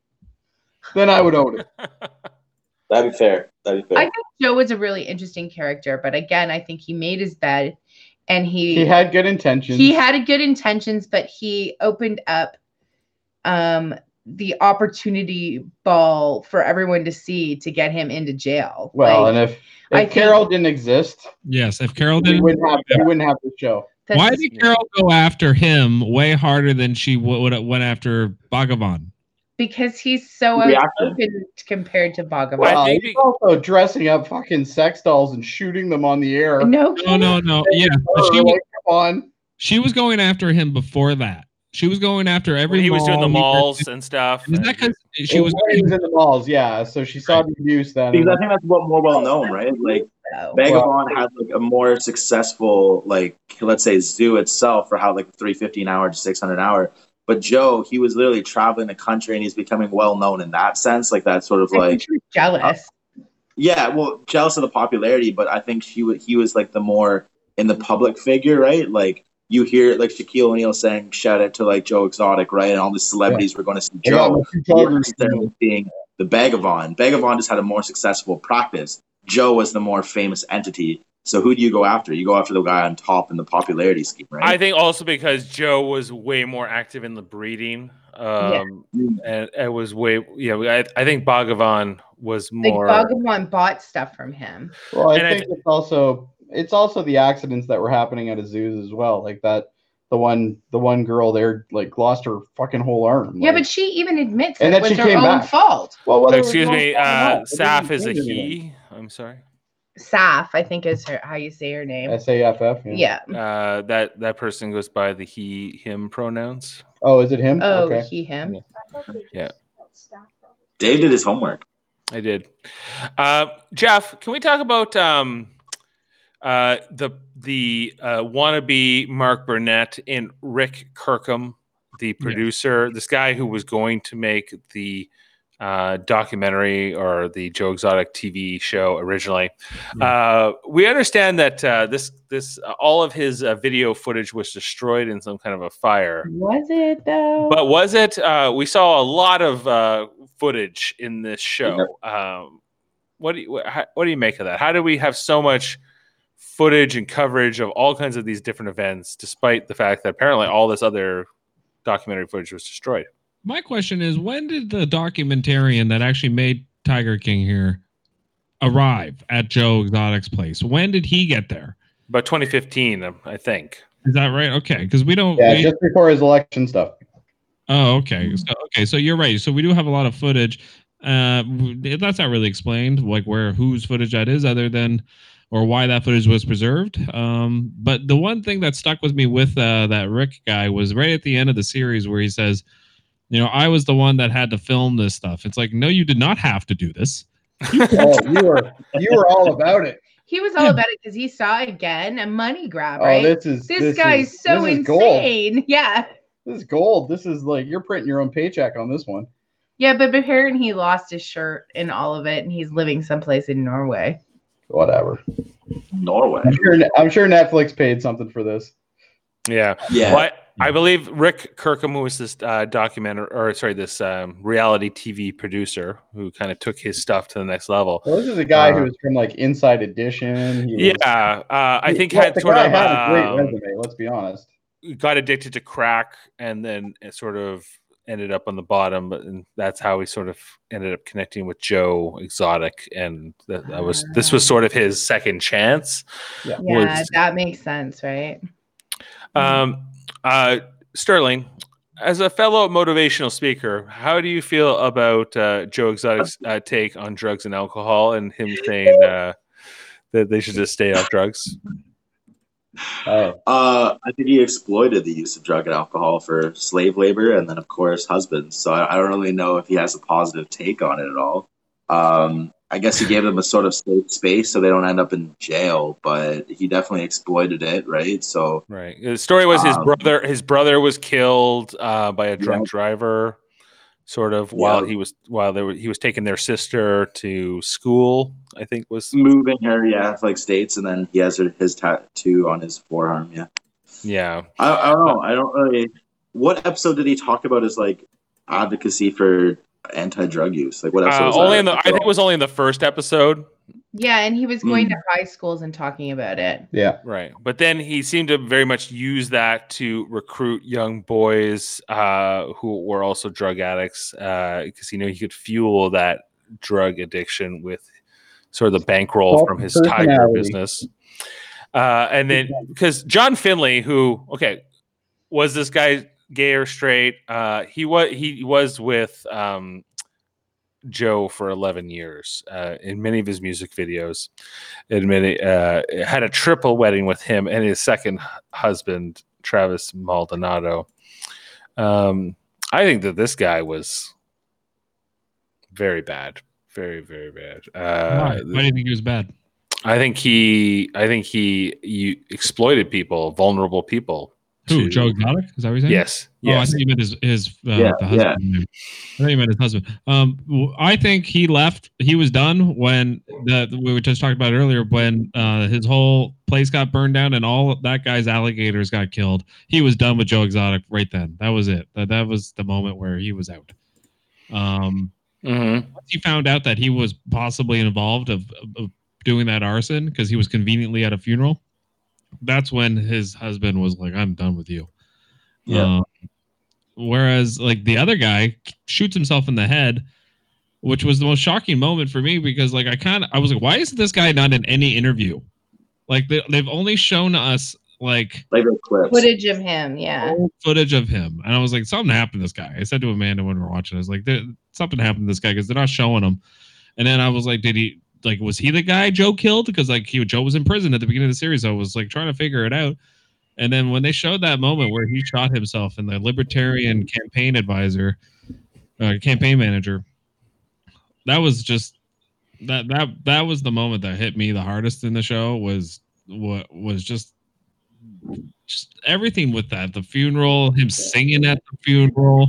Then I would own it. That'd be fair. That'd be fair. I think Joe was a really interesting character, but again, I think he made his bed and he He had good intentions. he had good intentions, but he opened up um the opportunity ball for everyone to see to get him into jail. well, Like, and if I if think- Carole didn't exist, Yes. If Carole didn't. wouldn't have we wouldn't have the show. that's Why did Carole go after him way harder than she would went after Bhagavan? Because he's so Reaction. outspoken compared to Bhagavan. Well, think he's also dressing up fucking sex dolls and shooting them on the air. no, No, no, no. Yeah. She was like, on. she was going after him before that. She was going after every When he was doing the malls could- and stuff. Is that because she was When he was in the malls, yeah. So she saw the abuse then. Because I think that's what more well known, right? Like so. Bhagavan had like a more successful, like let's say zoo itself for how like three fifty an hour to six hundred an hour. But Joe, he was literally traveling the country and he's becoming well known in that sense, like that sort of I like think she was jealous. Uh, yeah, well, jealous of the popularity, but I think she wa- he was like the more in the public figure, right? Like you hear like Shaquille O'Neal saying shout out to like Joe Exotic, right? And all the celebrities were going to see I got my Joe. two You tigers. understand being the Bhagavan. Bhagavan just had a more successful practice. Joe was the more famous entity. So who do you go after? You go after the guy on top in the popularity scheme, right? I think also because Joe was way more active in the breeding. Um, and it was way, yeah, I, I think Bhagavan was Like more. Bhagavan bought stuff from him. Well, I And I think it's also it's also the accidents that were happening at a zoos as well. Like that, the one the one girl there like lost her fucking whole arm. Yeah, like- but she even admits And that it was she her came own back. fault. well, whether excuse me, fault uh, Saf is a change anything. he. I'm sorry. Saf, I think is her how you say her name. S A F F. yeah. Uh, that that person goes by the he him pronouns. Oh, is it him? Oh, okay. he him. Yeah. Dave did his homework. I did. Uh, Jeff, can we talk about um, uh, the the uh, wannabe Mark Burnett and Rick Kirkham, the producer, this guy who was going to make the uh, documentary or the Joe Exotic TV show originally. Uh, we understand that uh, this this uh, all of his uh, video footage was destroyed in some kind of a fire. Was it though? But was it? Uh, we saw a lot of uh, footage in this show. Um, what do you what, how, what do you make of that? How do we have so much footage and coverage of all kinds of these different events, despite the fact that apparently all this other documentary footage was destroyed. My question is, when did the documentarian that actually made Tiger King here arrive at Joe Exotic's place? When did he get there? But 2015, um, I think. Is that right? Okay, because we don't. Yeah, we- just before his election stuff. Oh, okay. So, okay, so you're right. So we do have a lot of footage. Uh, that's not really explained, like where whose footage that is, other than or why that footage was preserved. Um, but the one thing that stuck with me with uh, that Rick guy was right at the end of the series where he says, "You know, I was the one that had to film this stuff." It's like, no, you did not have to do this. Oh, you were you were all about it. He was all Yeah. about it because he saw again a money grab, Oh, right? this is this, guy is, is so this is gold. insane. Yeah. This is gold. This is like you're printing your own paycheck on this one. Yeah, but apparently he lost his shirt and all of it, and he's living someplace in Norway. Whatever. Norway. I'm sure. I'm sure Netflix paid something for this. Yeah. Yeah. But I believe Rick Kirkham, who was this uh, documentary, or sorry, this um, reality TV producer who kind of took his stuff to the next level. Well, this is a guy Uh, who was from like Inside Edition. He was- Yeah, uh, I think well, had the sort guy of had a great um, resume. Let's be honest. got addicted to crack, and then it sort of ended up on the bottom. And that's how he sort of ended up connecting with Joe Exotic, and that, that was this was sort of his second chance. Yeah, Was- that makes sense, right? Um, uh, Sterling, as a fellow motivational speaker, how do you feel about uh, Joe Exotic's uh, take on drugs and alcohol, and him saying uh, that they should just stay off drugs? Oh, Uh, I think he exploited the use of drug and alcohol for slave labor, and then of course husbands. So I, I don't really know if he has a positive take on it at all. Um, I guess he gave them a sort of safe space so they don't end up in jail, but he definitely exploited it, right? So Right. The story was his Um, brother. His brother was killed uh, by a drunk Yeah. driver, sort of while Yeah. he was while they were he was taking their sister to school. I think was moving her, yeah, like states, and then he has her, his tattoo on his forearm. Yeah, yeah. I, I don't know. I don't really. What episode did he talk about his like advocacy for anti-drug use? Like what episode? Uh, was only that? in the I think it was only in the first episode. Yeah, and he was going Hmm. to high schools and talking about it. yeah. Right. But then he seemed to very much use that to recruit young boys uh, who were also drug addicts because he knew he could fuel that drug addiction with sort of the bankroll Well, from his tiger business. Uh, and then because John Finley, who, okay, was this guy gay or straight? Uh, he was he was with um, Joe for 11 years uh, in many of his music videos. Admitted uh, had a triple wedding with him and his second husband, Travis Maldonado. Um, I think that this guy was very bad, very very bad. Why? Uh, Why do you think he was bad? I think he, I think he, you exploited people, vulnerable people. Who? to- Joe Exotic? Is that what you're saying? Yes, Oh, I yes. thought you meant his his uh, Yeah, the husband. I thought you meant his husband. Um, I think he left. He was done when the we were just talking about earlier when uh, his whole place got burned down and all that guy's alligators got killed. He was done with Joe Exotic right then. That was it. That that was the moment where he was out. Um, Mhm. once he found out that he was possibly involved of, of, of doing that arson because he was conveniently at a funeral, that's when his husband was like, "I'm done with you." Yeah. Um, whereas, like the other guy shoots himself in the head, which was the most shocking moment for me because, like, I kind of I was like, "Why isn't this guy not in any interview?" Like they, they've only shown us like like the clips. Footage of him, yeah. footage of him, and I was like, something happened to this guy. I said to Amanda when we were watching, I was like, something happened to this guy because they're not showing him. And then I was like, did he like was he the guy Joe killed? Because like he Joe was in prison at the beginning of the series. I was like trying to figure it out. And then when they showed that moment where he shot himself and the libertarian campaign advisor, uh, campaign manager, that was just that that that was the moment that hit me the hardest in the show was what was just just everything with that the funeral him singing at the funeral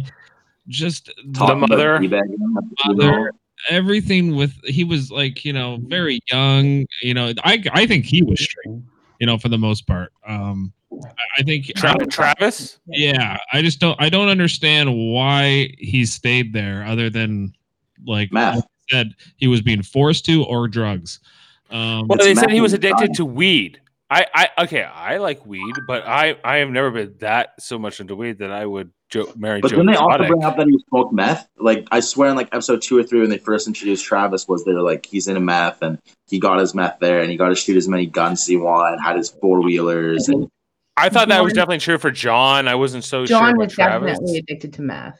just mother- the Mother- funeral. Everything with he was like you know very young you know i i think he was straight you know for the most part um I- i think Tra- Travis. yeah i just don't i don't understand why he stayed there other than like Meth. like I said he was being forced to or drugs um Well, they said he was addicted to weed. I, I okay, I like weed, but I I have never been that so much into weed that I would jo- marry But Joe then they also bring up that he smoked meth. Like I swear, in like episode two or three, when they first introduced Travis, was they're like he's into meth and he got his meth there and he got to shoot as many guns as he wanted, had his four wheelers, and I thought that was definitely true for John. I wasn't so sure John was Travis. definitely addicted to meth.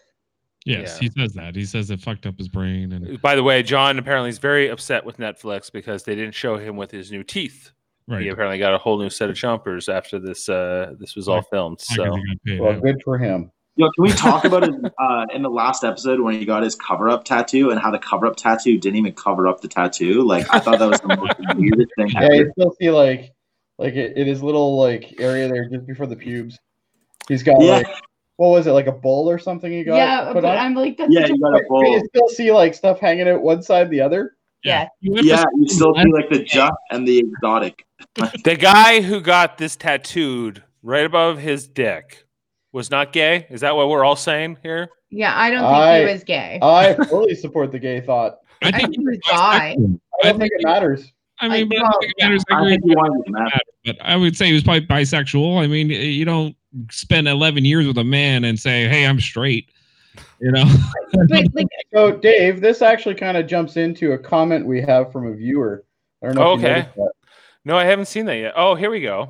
Yes, Yeah. he says that. He says it fucked up his brain and By the way, John apparently is very upset with Netflix because they didn't show him with his new teeth. He apparently got a whole new set of chompers after this uh this was all filmed. So he got paid Well, good for him. Yo, can we talk about it uh, in the last episode when he got his cover up tattoo and how the cover up tattoo didn't even cover up the tattoo? Like I thought that was the most weirdest thing Yeah, ever. you still see like like it, it is little like area there just before the pubes. He's got Yeah. like what was it like a bowl or something he got yeah, but on? I'm like, that's Yeah, such a- you got a But bowl. you still see like stuff hanging out one side the other. Yeah. You Yeah, you still see like the juk and the exotic. the guy who got this tattooed right above his dick was not gay. Is that what we're all saying here? Yeah, I don't think I- he was gay. I fully support the gay thought. I I think think he was he bi. I don't think it matters. I mean, I- but I think it matters. I I agree think he wanted to meth. but I would say he was probably bisexual. I mean, you don't spend 11 years with a man and say, "Hey, I'm straight." You know, But like, So Dave, this actually kind of jumps into a comment we have from a viewer. I don't know. if you Okay. No, I haven't seen that yet. Oh, here we go.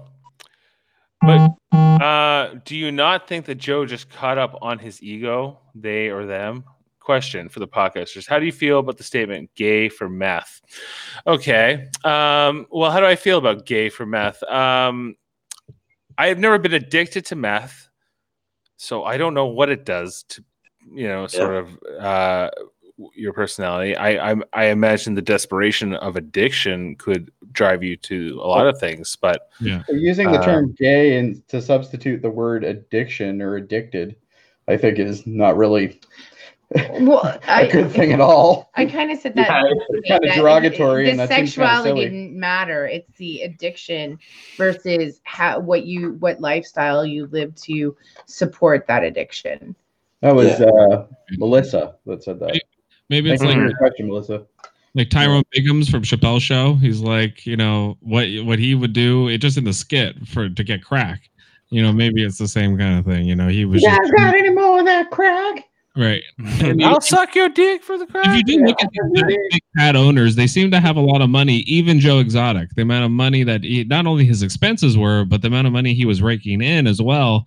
But uh, do you not think that Joe just caught up on his ego, they or them? Question for the podcasters: How do you feel about the statement "gay for meth"? Okay. Um, well, how do I feel about gay for meth? Um, I have never been addicted to meth, so I don't know what it does to, you know, sort of uh, your personality. I, I I imagine the desperation of addiction could drive you to a lot of things, but yeah. So using the Uh, term gay and to substitute the word addiction or addicted, I think is not really well, a I, good thing at all. I kind of said that. Yeah, it's kinda that derogatory The and that seems kinda sexuality didn't matter. It's the addiction versus how what you what lifestyle you live to support that addiction. That was uh, Melissa that said that. Maybe Thanks it's like question, Melissa. like Tyrone Biggums from Chappelle Show. He's like, you know, what what he would do, it just in the skit for to get crack. You know, maybe it's the same kind of thing. You know, he was Yeah, just, any more of that crack? right. And I'll you- suck your dick for the crack. if you do look at the big, big cat owners, they seem to have a lot of money. Even Joe Exotic, the amount of money that he, not only his expenses were, but the amount of money he was raking in as well.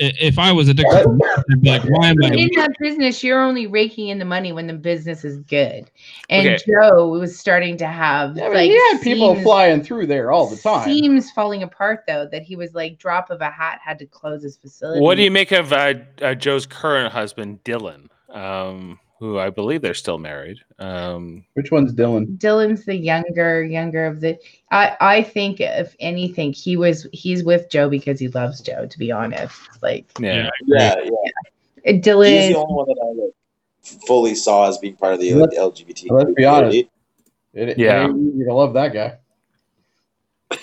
I- If I was addicted, I'd be like, why am I? In that business, you're only raking in the money when the business is good. And Okay. Joe was starting to have Yeah, but like he had people seams- flying through there all the time. Seams falling apart though, that he was like drop of a hat had to close his facility. What do you make of uh, uh, Joe's current husband, Dylan, um, who I believe they're still married? Um, Which one's Dylan? Dylan's the younger, younger of the. I I think if anything, he was he's with Joe because he loves Joe. To be honest, like yeah. Yeah, yeah. uh, He's the only one that I like, fully saw as being part of the, Let's- LGBT. let's be honest. It, it Yeah. you love that guy.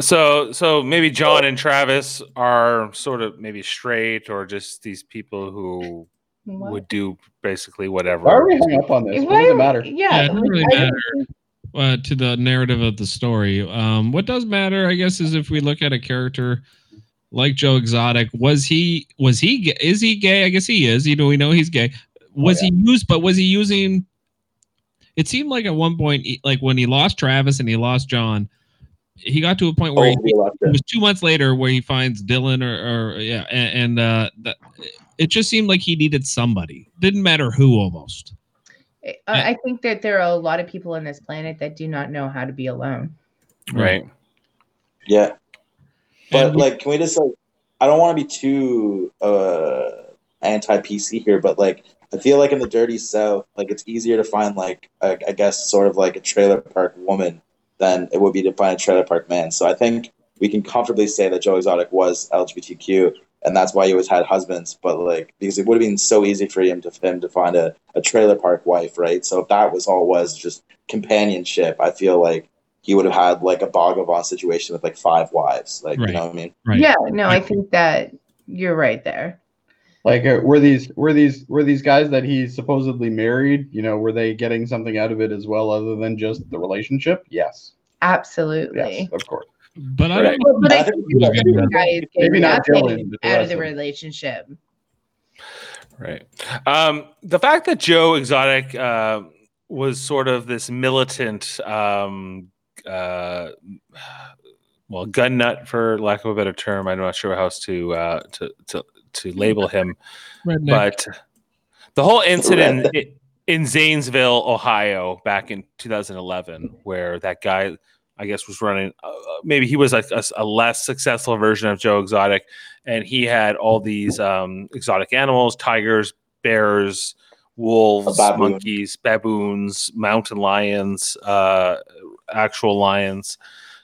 So, so maybe John and Travis are sort of maybe straight, or just these people who What? would do basically whatever. Why are we hung up on this? What Why- does it matter? Yeah, Yeah, it doesn't really I matter. uh, to the narrative of the story. Um, what does matter, I guess, is if we look at a character like Joe Exotic. Was he? Was he? ga- Is he gay? I guess he is. You know, we know he's gay. Was he used? But was he using? It seemed like at one point, like when he lost Travis and he lost John, he got to a point where Oh, he, we left it it. was two months later where he finds Dylan or, or yeah, and, and uh, that, it just seemed like he needed somebody. Didn't matter who, almost. I, I think that there are a lot of people on this planet that do not know how to be alone. right? Yeah. But And- like, can we just like? I don't want to be too uh anti PC here, but like, I feel like in the dirty South, like it's easier to find like I, I guess sort of like a trailer park woman than it would be to find a trailer park man. So I think we can comfortably say that Joe Exotic was LGBTQ, and that's why he always had husbands. But like, because it would have been so easy for him to him to find a, a trailer park wife, right? So if that was all was just companionship, I feel like he would have had like a Bhagavan situation with like five wives. Like, Right. you know what I mean? Right. Yeah, no, I think that you're right there. Like, uh, were these were these were these guys that he supposedly married? You know, were they getting something out of it as well, other than just the relationship? Yes. Absolutely. Yes, of course. But I don't. But, but I I think think the we Cuban got- guy is Maybe not Dylan, out of the relationship. Right. Um, the fact that Joe Exotic uh, was sort of this militant, um, uh, well, gun nut for lack of a better term. I'm not sure how else to uh, to, to to label him, Redneck. but the whole incident i- in Zanesville, Ohio, back in 2011, where that guy, I guess, was running. Uh, maybe he was like a, a less successful version of Joe Exotic, and he had all these um, exotic animals: tigers, bears, wolves, baboon. monkeys, baboons, mountain lions, uh, actual lions.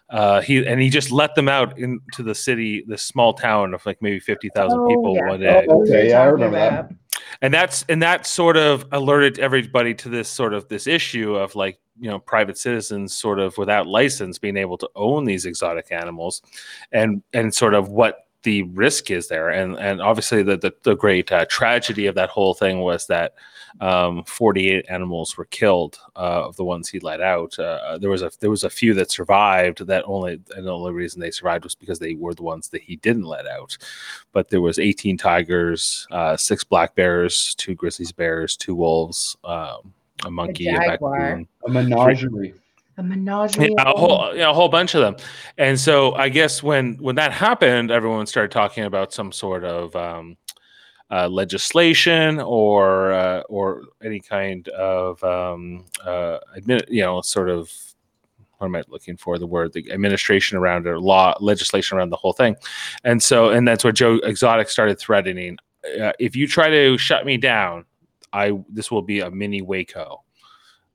Uh, he and he just let them out into the city, this small town of like maybe fifty thousand Oh, people yeah. one day Oh, okay, yeah, I remember that. And that's and that sort of alerted everybody to this sort of this issue of like you know private citizens sort of without license being able to own these exotic animals and and sort of what the risk is there and and obviously the the, the great uh, tragedy of that whole thing was that um, 48 animals were killed uh, of the ones he let out uh, there was a there was a few that survived that only and the only reason they survived was because they were the ones that he didn't let out but there was 18 tigers, uh, six black bears, two grizzlies bears, two wolves, um, a monkey, a, jaguar. baboon, A menagerie. A menagerie. yeah, a whole, yeah, a whole bunch of them. And so I guess when when that happened, everyone started talking about some sort of um, uh, legislation or uh, or any kind of um, uh, you know, sort of what am I looking for? The word, the administration around it, or law, legislation around the whole thing. And so, and that's what Joe Exotic started threatening. Uh, if you try to shut me down, I this will be a mini Waco.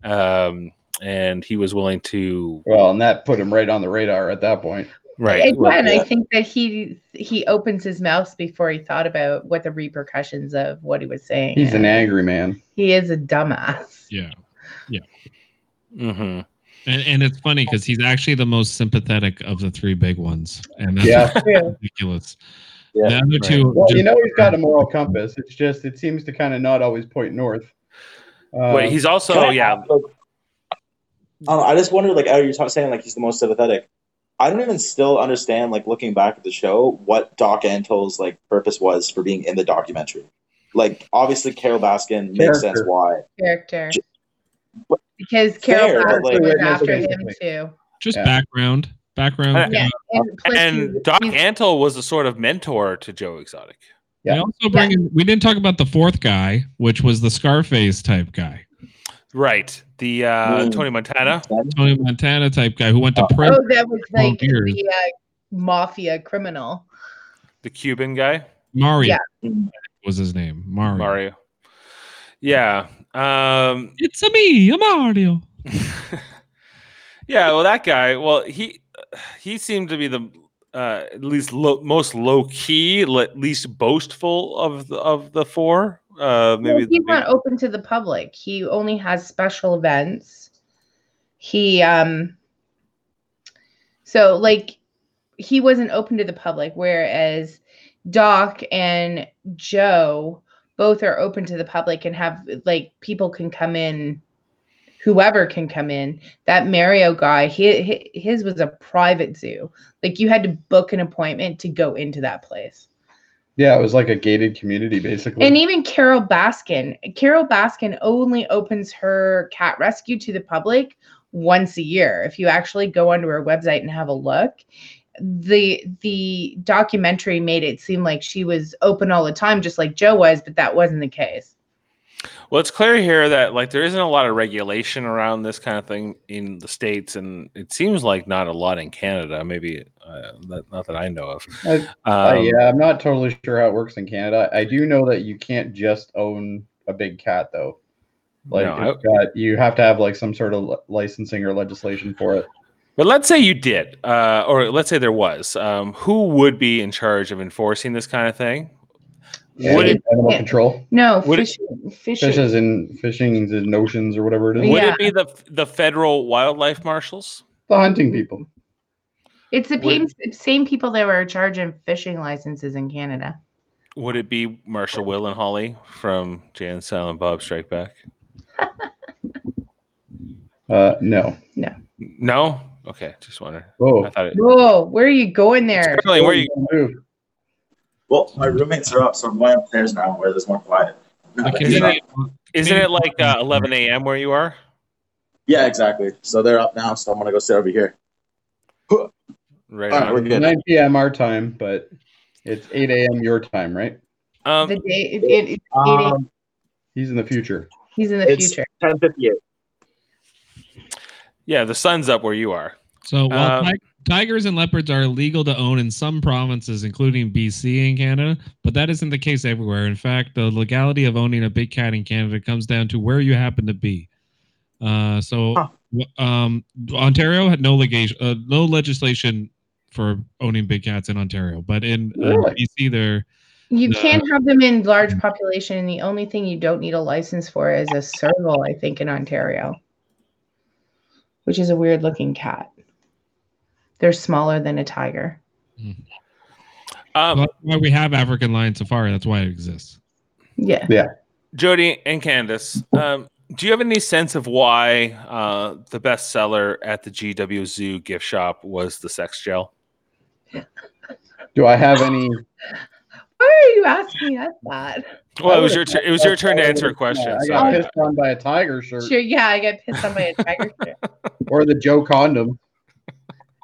Um, and he was willing to Well, and that put him right on the radar at that point. right. Again, well, I think that he he opens his mouth before he thought about what the repercussions of what he was saying. He's an angry man. He is a dumbass. yeah. Yeah. Mm-hmm. And, and it's funny because he's actually the most sympathetic of the three big ones, and that's Yeah. Ridiculous. Yeah. the other two, Well, you know he's got a moral compass. It's just it seems to kind of not always point north. Uh, Wait, he's also yeah. like- I, don't know, I just wonder, like, you're talking, saying like he's the most sympathetic. I don't even still understand, like, looking back at the show, what Doc Antle's like purpose was for being in the documentary. Like, obviously, Carole Baskin makes sense why. Character. But- Because Carole Fair, Baskin like- was after him too. just Yeah. background, background. Uh, Yeah, and, plus And Doc he's- Antle was a sort of mentor to Joe Exotic. We Yeah. also bring in, we didn't talk about the fourth guy, which was the Scarface type guy, Right. The uh, Mm. Tony Montana. Tony Montana type guy who went to Oh. prison. oh, that was like years. the uh, mafia criminal. the Cuban guy, Mario Yeah. was his name. Mario. Mario. Yeah. Um, It's a me, a Mario. yeah. Well, that guy. Well, he he seemed to be the uh, at least lo- most low key, le- least boastful of the, of the four. Uh, Well, he's not open to the public. He only has special events. He um so like he wasn't open to the public, whereas Doc and Joe both are open to the public and have like people can come in whoever can come in that mario guy he, his was a private zoo like you had to book an appointment to go into that place yeah, it was like a gated community basically. and even Carole Baskin, Carole Baskin only opens her cat rescue to the public once a year. If you actually go onto her website and have a look, the the documentary made it seem like she was open all the time, just like Joe was, but that wasn't the case. Well, it's clear here that like there isn't a lot of regulation around this kind of thing in the states, and it seems like not a lot in Canada. Maybe uh, not, not that I know of. I- Um, Uh, yeah, I'm not totally sure how it works in Canada. I do know that you can't just own a big cat though. Like No, it's got, you have to have like some sort of licensing or legislation for it. But let's say you did, uh, or let's say there was. Um, who would be in charge of enforcing this kind of thing? Yeah, Would it- animal Yeah. control, No, Would it- fishing, fishing. fishes and fishings and oceans or whatever it is. Would Yeah. it be the the federal wildlife marshals? The hunting people. It's the Would- same, same people that were charging fishing licenses in Canada. Would it be Marshall Willenholly from Jay and Silent Bob Strike Back? Uh, no. No, No? okay. Just wondering. Whoa. I thought it. Whoa, where are you going there? Sterling, where you? Move. Well, my roommates are up, so I'm going upstairs now where there's more quiet. No, Okay, Isn't it, isn't it like uh, 11 a.m. where you are? yeah, exactly. So they're up now, so I'm gonna go sit over here. Right. All right, we're good. 9 p.m. our time, but it's 8 a.m. your time, right? The Um, day it, it, it, Um, He's in the future. he's in the it's future. 10:58. yeah, the sun's up where you are. So while Um, ti- tigers and leopards are illegal to own in some provinces, including BC in Canada, but that isn't the case everywhere. In fact, the legality of owning a big cat in Canada comes down to where you happen to be. Uh, so, Huh. um, Ontario had no legation, uh, no legislation for owning big cats in Ontario, but in uh, Really? BC, there You the- can't have them in large population, and the only thing you don't need a license for is a serval, I think, in Ontario, which is a weird looking cat. They're smaller than a tiger. Um, well, that's why we have African lion safari. That's why it exists. Yeah. Yeah. Jody and Candace, um, do you have any sense of why uh, the best seller at the GW Zoo gift shop was the sex gel? Do I have any? Why are you asking us that? Well, it was your thought it was your turn to answer a question. yeah, I sorry. got pissed on by a tiger shirt Sure, yeah, I get pissed on by a tiger shirt. or the Joe condom.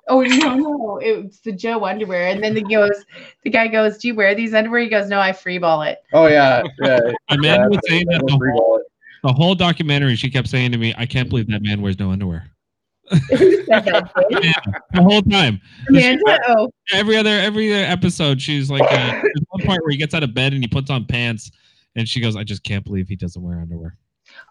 Oh no, no, it's the Joe underwear. And then the goes, the guy goes, "Do you wear these underwear?" He goes, "No, I freeball it." Oh yeah, yeah. Amanda yeah, was saying that the whole, the whole documentary, she kept saying to me, "I can't believe that man wears no underwear." Who said that? Dave? The whole time. Amanda. Oh, every other every other episode she's like uh, there's one part where he gets out of bed and he puts on pants and she goes i just can't believe he doesn't wear underwear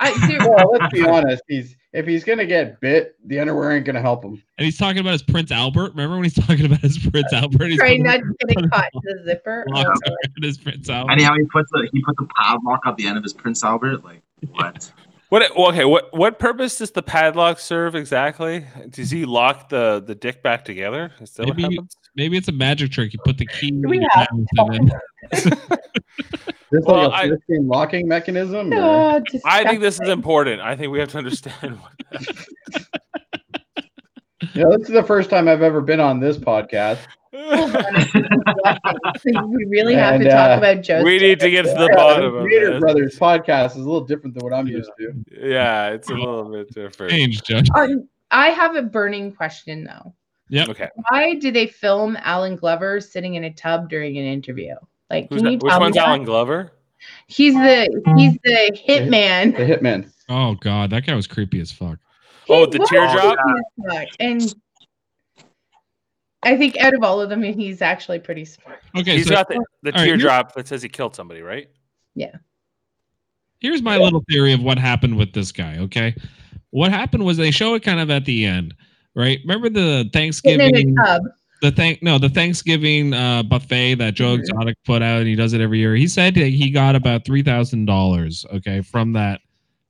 I, dude, Well, let's be honest. He's if he's gonna get bit, the underwear ain't gonna help him. and he's talking about his prince albert remember when he's talking about his prince albert he's trying putting not to get caught in the zipper. locks Oh. his prince albert And how he puts the he put the padlock at the end of his Prince Albert. Like what? What? Okay. What? What purpose does the padlock serve exactly? Does he lock the the dick back together? Is that Maybe- what happens? maybe it's a magic trick you put the key in we your have- mouth and then This Well, like I- a twisting locking mechanism. or- Oh, I think this is important. I think we have to understand. What Yeah, this is the first time I've ever been on this podcast. we really have And, to talk uh, about Joe's. we need to get to the Yeah, bottom of Gator this. Brothers podcast is a little different than what I'm used to. Yeah, it's a little bit different. change judge Um, I have a burning question though. Yeah. Okay. Why did they film Allen Glover sitting in a tub during an interview? Like, Who's can that? you Which tell me one's that? Allen Glover? He's the he's the hitman. The Hitman. oh god that guy was creepy as fuck Oh, the was teardrop? creepy as fuck. And I think out of all of them, he's actually pretty smart. okay He's so got the, the all right, here's- teardrop that says he killed somebody, right? Yeah. here's my little theory of what happened with this guy okay what happened was they show it kind of at the end right remember the Sitting in thanksgiving a tub. The thank no the Thanksgiving uh, buffet that Joe Mhm. Exotic put out, and he does it every year. He said that he got about three thousand dollars. Okay, from that,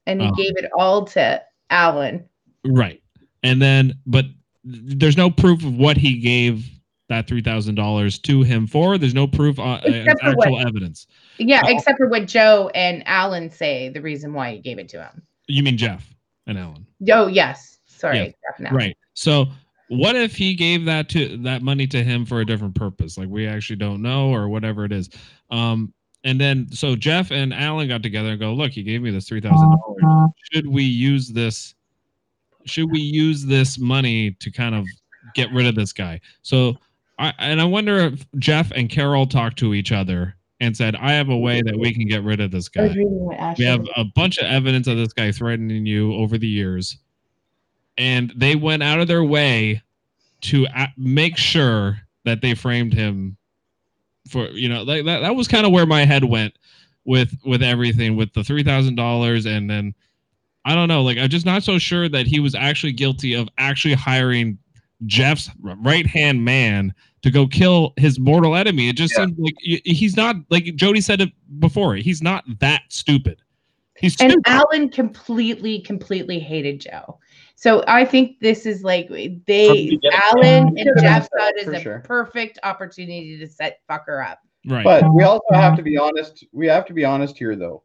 and he Oh. gave it all to Allen. right? And then, but there's no proof of what he gave that three thousand dollars to him for. There's no proof, uh, uh, actual what- evidence. Yeah, Oh. except for what Joe and Allen say the reason why he gave it to him. You mean Jeff and Allen? Oh yes, sorry, Yeah, Jeff and Allen. Right. So what if he gave that to that money to him for a different purpose? Like we actually don't know or whatever it is. Um and then so Jeff and Allen got together and go, look, he gave me this three thousand dollars. Should we use this? Should we use this money to kind of get rid of this guy? So I and I wonder if Jeff and Carole talked to each other and said, I have a way that we can get rid of this guy. reading what Ashley We have a bunch of evidence of this guy threatening you over the years, and they went out of their way to make sure that they framed him for you know like that. That was kind of where my head went with with everything with the three thousand dollars, and then I don't know, like I'm just not so sure that he was actually guilty of actually hiring Jeff's right hand man to go kill his mortal enemy. It just Yeah. seems like he's not like Jody said it before. He's not that stupid. He's and. Allen completely, completely hated Joe. So I think this is like they the. Allen and Jeff for is a sure. perfect opportunity to set fucker up. right. But we also have to be honest. We have to be honest here, though.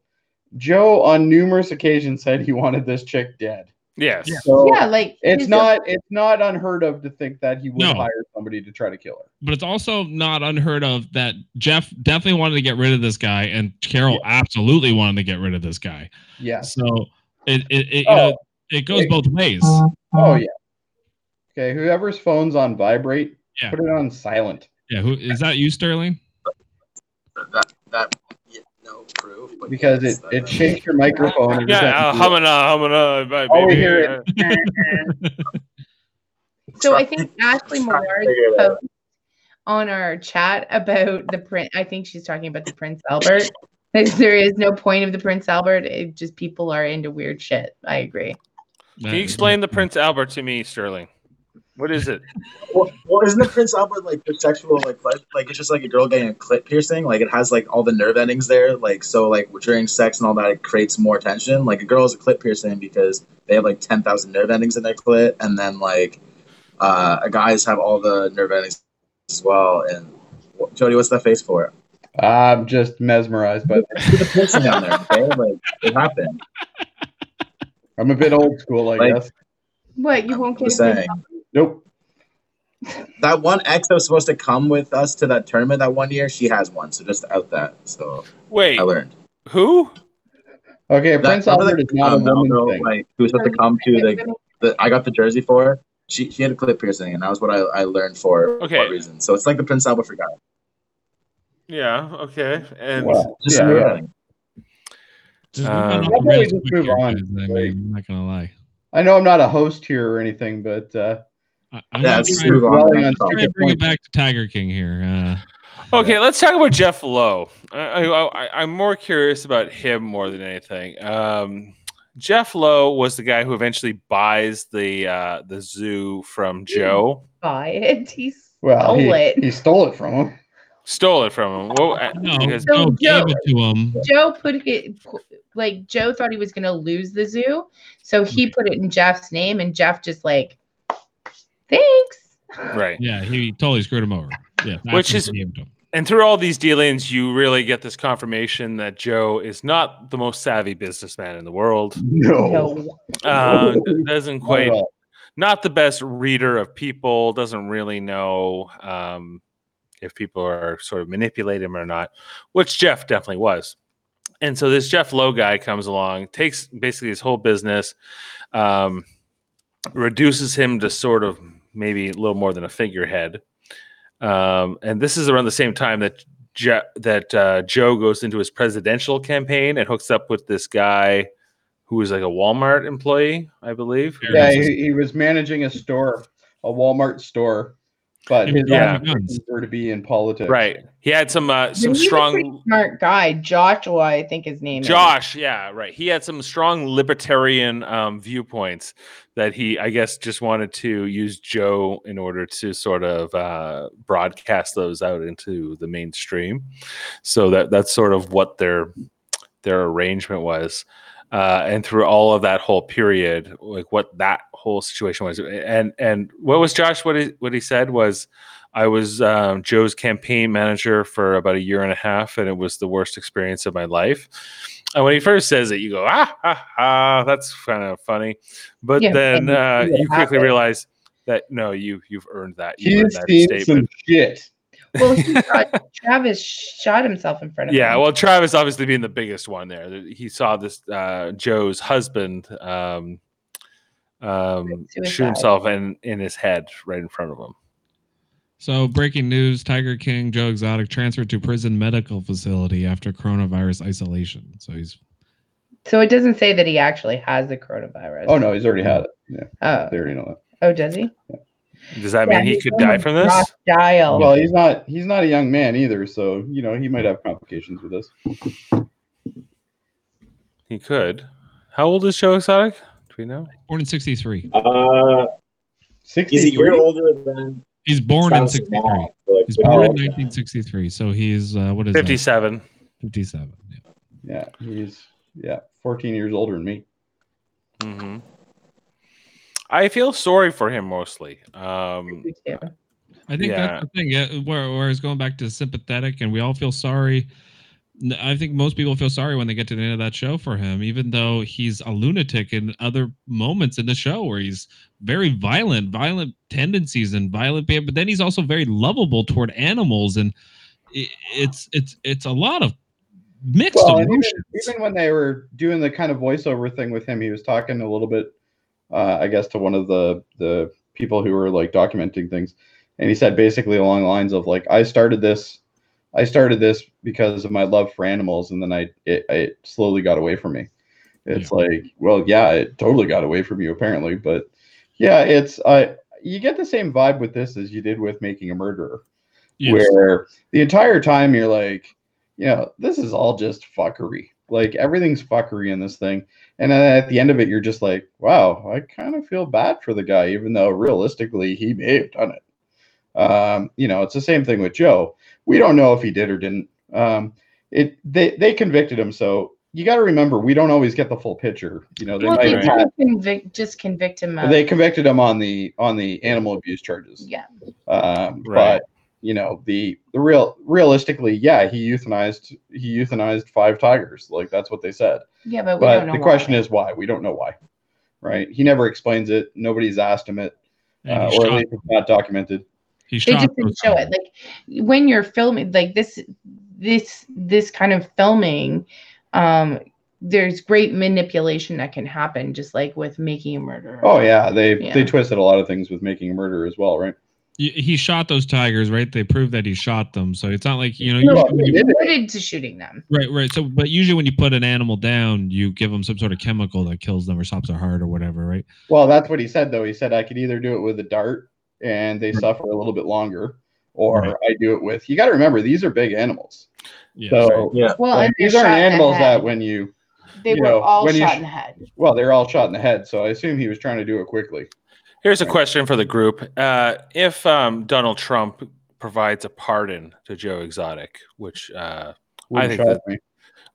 Joe, on numerous occasions, said he wanted this chick dead. Yes. Yeah. So yeah, like it's he's not it's not unheard of to think that he would No. hire somebody to try to kill her. but it's also not unheard of that Jeff definitely wanted to get rid of this guy, and Carole absolutely wanted to get rid of this guy. Yeah. So it it, it you Oh. know it goes Hey. both ways. Oh yeah. Okay, whoever's phone's on vibrate, Yeah. put it on silent. Yeah, who is that? You Sterling? That that yeah, no proof, Because yes, it, that- it shakes your microphone. every time Yeah, uh, you do it. humana, humana, All we baby. hear So I think Ashley Trying to Millard figure it out. post on our chat about the print. I think she's talking about the Prince Albert. There is no point of the Prince Albert. It just people are into weird shit. I agree. Can you explain the Prince Albert to me, Sterling? What is it? Well, well, isn't the Prince Albert like for sexual like pleasure? Like it's just like a girl getting a clit piercing. Like it has like all the nerve endings there. Like so like during sex and all that, it creates more tension. Like a girl has a clit piercing because they have like ten thousand nerve endings in their clit, and then like uh, a guys have all the nerve endings as well. And Jody, what's that face for? I'm just mesmerized, but Put the piercing down there, okay? Like it happened. I'm a bit old school, I Like- guess. What you won't get Just saying. Nope. That one ex that was supposed to come with us to that tournament that one year, she has one. So just out that. So Wait, I learned. who? Okay, That- Prince Albert is not a woman girl, thing. Like who was supposed to come to the, the I got the jersey for her. She she had a clip piercing, and that was what I, I learned for Okay. what reason. So it's like the Prince Albert for guys. Yeah, okay. And Well, Just yeah, a yeah. thing. Just Um, move on How off about the we rails just move on? guys. I mean, I'm not gonna lie. I know I'm not a host here or anything, but uh, I, I'm Yeah, gonna let's move on. dwelling on try and stupid bring it back to Tiger King here. Uh, Okay, let's talk about Jeff Lowe. I, I, I, I'm more curious about him more than anything. Um, Jeff Lowe was the guy who eventually buys the uh, the zoo from Joe. Buy it. He's well, stole he, it. he stole it from him. Stole it from him. Well, uh, no, because- So Joe Joe- gave it to him. Joe put it like Joe thought he was gonna lose the zoo, so he put it in Jeff's name, and Jeff just like, thanks. right. Yeah, he totally screwed him over. Yeah, Which what is- he gave it to him. And through all these dealings, you really get this confirmation that Joe is not the most savvy businessman in the world. No. No. Uh, doesn't quite not the best reader of people doesn't really know um, if people are sort of manipulating him or not which jeff definitely was. And so this jeff lowe guy comes along takes basically his whole business um, reduces him to sort of maybe a little more than a figurehead. Um, and this is around the same time that Je- that uh, joe goes into his presidential campaign and hooks up with this guy who was like a walmart employee i believe. Yeah, he, he was managing a store, a Walmart store, but Yeah. ambitions were to be in politics. Right. He had some uh, some He's strong pretty smart guy, Joshua, I think his name is. Josh, yeah, right. He had some strong libertarian um, viewpoints that he, I guess, just wanted to use Joe in order to sort of uh, broadcast those out into the mainstream. So that that's sort of what their their arrangement was. Uh, and through all of that whole period, like what that whole situation was, and and what was Josh? What he what he said was, I was um, Joe's campaign manager for about a year and a half, and it was the worst experience of my life. And when he first says it, you go, ah, ah, ah that's kind of funny. But Yeah, then uh, you quickly happened. realize that no, you you've earned that. You earned He's that seen statement. some shit. Well, he thought Travis shot himself in front of Yeah, him. well, Travis obviously being the biggest one there. He saw this uh, Joe's husband um, um, shoot himself in in his head right in front of him. So, breaking news: Tiger King Joe Exotic transferred to prison medical facility after coronavirus isolation. So he's So it doesn't say that he actually has the coronavirus. Oh no, he's already had it. Yeah, Oh, they already know that. oh does he? Does that Yeah, mean he could die from this? Dial. Well, he's not. He's not a young man either, so you know he might have complications with this. He could. How old is Joe Exotic? Do we know? born in '63. Uh, Sixty. he's a year older than He's born in '63. Like, He's Oh, born in 1963. So he's uh, what is that? Fifty-seven. 57. Yeah. Yeah, he's yeah, fourteen years older than me. hmm I feel sorry for him mostly. Um, Me. I think Yeah. that's the thing. Yeah, where, where it's going back to sympathetic, and we all feel sorry. I think most people feel sorry when they get to the end of that show for him, even though he's a lunatic in other moments in the show where he's very violent, violent tendencies and violent behavior, but then he's also very lovable toward animals, and it's it's it's a lot of mixed Well, and even, emotions. even when they were doing the kind of voiceover thing with him, he was talking a little bit, uh, I guess, to one of the the people who were like documenting things, and he said basically along the lines of like, I started this, I started this because of my love for animals, and then I it, it slowly got away from me. It's like, well, yeah, it totally got away from you apparently, but yeah, it's I you get the same vibe with this as you did with making a murderer Yes. where the entire time you're like, you know, this is all just fuckery. Like everything's fuckery in this thing. And then at the end of it, you're just like, wow, I kind of feel bad for the guy, even though realistically he may have done it. Um, you know, it's the same thing with Joe. We don't know if he did or didn't. Um, it they they convicted him, so you got to remember we don't always get the full picture. You know, they Well, might they have Right. had, did convict, just convict him of. they convicted him on the on the animal abuse charges. yeah. Um, Right. But you know, the the real realistically, yeah, he euthanized he euthanized five tigers. Like that's what they said. Yeah, but we But don't know the question is why. We don't know why. Right? He never explains it. Nobody's asked him it, uh, or at least it's not documented. he they just didn't show it. Like when you're filming, like this, this, this kind of filming, um, there's great manipulation that can happen, just like with making a murder Oh yeah, they Yeah. they twisted a lot of things with making a murder as well, right? Y- he shot those tigers, right? They proved that he shot them, so it's not like you know. No, usually when you- did it. to shooting them. Right, right. So, but usually when you put an animal down, you give them some sort of chemical that kills them or stops their heart or whatever, right? Well, that's what he said though. He said I could either do it with a dart and they suffer a little bit longer, or Right. I do it with. You got to remember these are big animals. Yeah. So Yeah. Well, like, these aren't shot the animals that when you they you were know, all when you shot sh- in the head. well they're all shot in the head. So I assume he was trying to do it quickly. Here's a question for the group: uh, If um, Donald Trump provides a pardon to Joe Exotic, which uh, Wouldn't think shock me.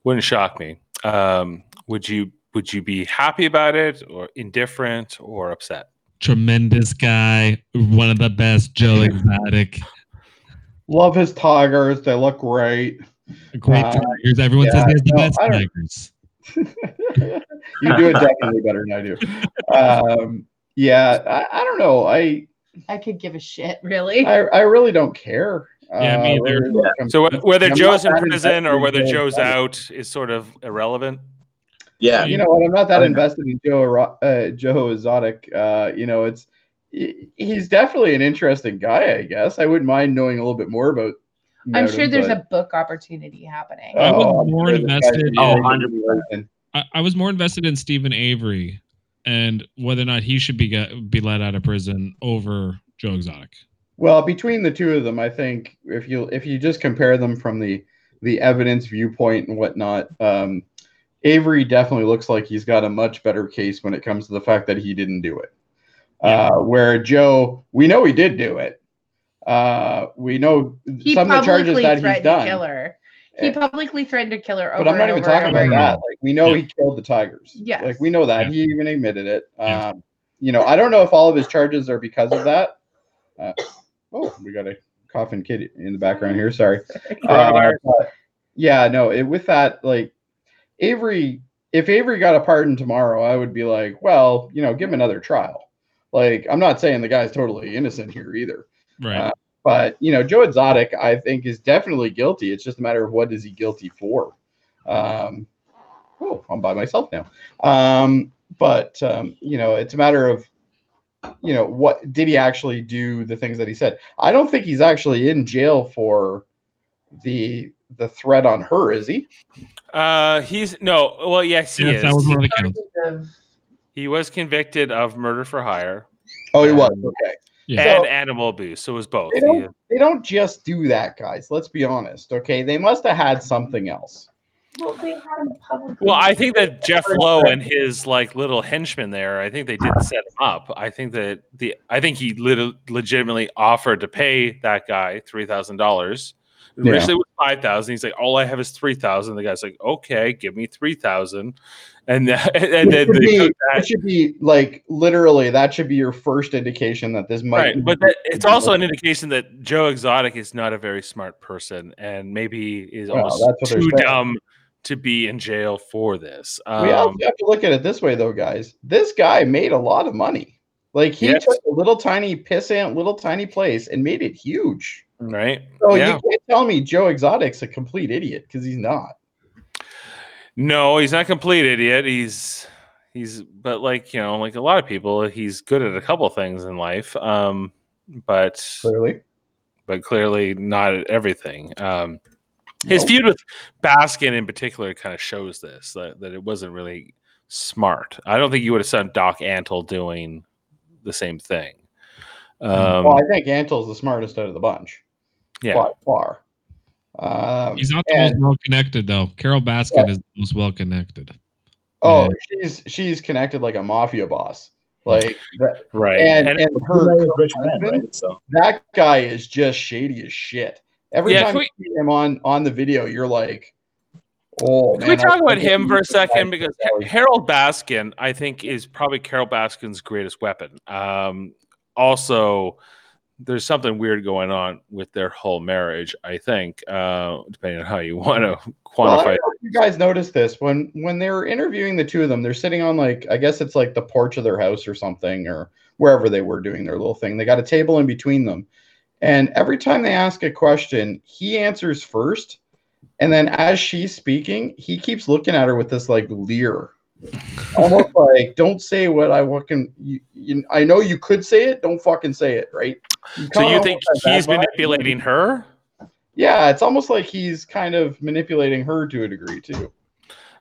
wouldn't shock me, um, would you would you be happy about it, or indifferent, or upset? Tremendous guy, one of the best, Joe Exotic. Love his tigers. They look great. Great Uh, tigers. Everyone yeah, says he has the no, best I tigers. you do it definitely better than I do. Um, yeah, I, I don't know. I, I could give a shit, really. I I really don't care. Yeah, me Uh, either. really, So whether I'm Joe's in prison or whether in Joe's Exotic. out is sort of irrelevant. Yeah. you know what? I'm not that Okay. invested in Joe uh, Joe Exotic. Uh, you know, it's he's definitely an interesting guy. I guess I wouldn't mind knowing a little bit more about. I'm sure him, there's but- a book opportunity happening. I was Oh, I'm more sure invested gonna in- be Oh, interesting. I, I was more invested in Steven Avery and whether or not he should be get, be let out of prison over Joe Exotic. Well, between the two of them, I think if you if you just compare them from the the evidence viewpoint and whatnot, um, Avery definitely looks like he's got a much better case when it comes to the fact that he didn't do it. Yeah. Uh, where Joe, we know he did do it. Uh, we know He some of the charges that he's threatened done. to kill her. He Eh. publicly threatened to kill her over But I'm not and even talking about that. Like we know Yeah. he killed the tigers. Yes. Like we know that. Yeah. He even admitted it. Yeah. Um, you know, I don't know if all of his charges are because of that. Uh, oh, we got a coughing kid in the background here. Sorry. Uh, yeah, no, it, with that, like Avery, if Avery got a pardon tomorrow, I would be like, well, you know, give him another trial. Like, I'm not saying the guy's totally innocent here either. Right. Uh, But you know, Joe Exotic, I think, is definitely guilty. It's just a matter of what is he guilty for. Um, oh, I'm by myself now. Um, but um, you know, it's a matter of you know what did he actually do the things that he said. I don't think he's actually in jail for the the threat on her, is he? Uh, he's no. Well, yes, he yes, is. that was one of the counts. Of- He was convicted of murder for hire Oh, he was. Um, Okay. Yeah. and So- animal abuse. So it was both. They don't, He- they don't just do that, guys. Let's be honest. Okay, they must have had something else. well, they had him publicly. Well, I think that Jeff Lowe and his like little henchmen there, I think they did set him up. I think that the I think he lit- legitimately offered to pay that guy three thousand dollars Yeah. Originally it was five thousand. He's like, all I have is three thousand. The guy's like, okay, give me three thousand, and and, and then should, be, that. should be like literally that should be your first indication that this might Right, but that, it's also an indication that Joe Exotic is not a very smart person, and maybe is Well, almost that's what they're too saying. dumb to be in jail for this. we Um, have to look at it this way though guys this guy made a lot of money like he Yes. took a little tiny pissant little tiny place and made it huge right? so yeah. you can't tell me joe exotic's a complete idiot because he's not No, he's not a complete idiot. He's he's but like you know, like a lot of people, he's good at a couple things in life. Um, but clearly but clearly not at everything. Um, his Nope. feud with Baskin in particular kind of shows this that, that it wasn't really smart. I don't think you would have seen Doc Antle doing the same thing. Um, well i think Antle's the smartest out of the bunch yeah, by far um, He's not the and- most well connected though. Carole Baskin is the most well connected. oh she's she's connected like a mafia boss like that, right. and, And- and her rich man, husband, right? So that guy is just shady as shit. Every Yeah, time can you see him on on the video, you're like, "Oh, Can we man, I- talk I about can't him for a believe this guy second? Because that." Howard Baskin, I think, is probably Carole Baskin's greatest weapon. Um, also, there's something weird going on with their whole marriage. I think, uh, depending on how you want to Well, quantify. if you guys noticed this when when they were interviewing the two of them. They're sitting on like I guess it's like the porch of their house or something, or wherever they were doing their little thing. They got a table in between them, and every time they ask a question, he answers first, and then as she's speaking, he keeps looking at her with this like leer, almost like "Don't say what I fucking you, you, I know you could say it. Don't fucking say it." Right? so you think he's that vibe. manipulating her? Yeah, it's almost like he's kind of manipulating her to a degree too.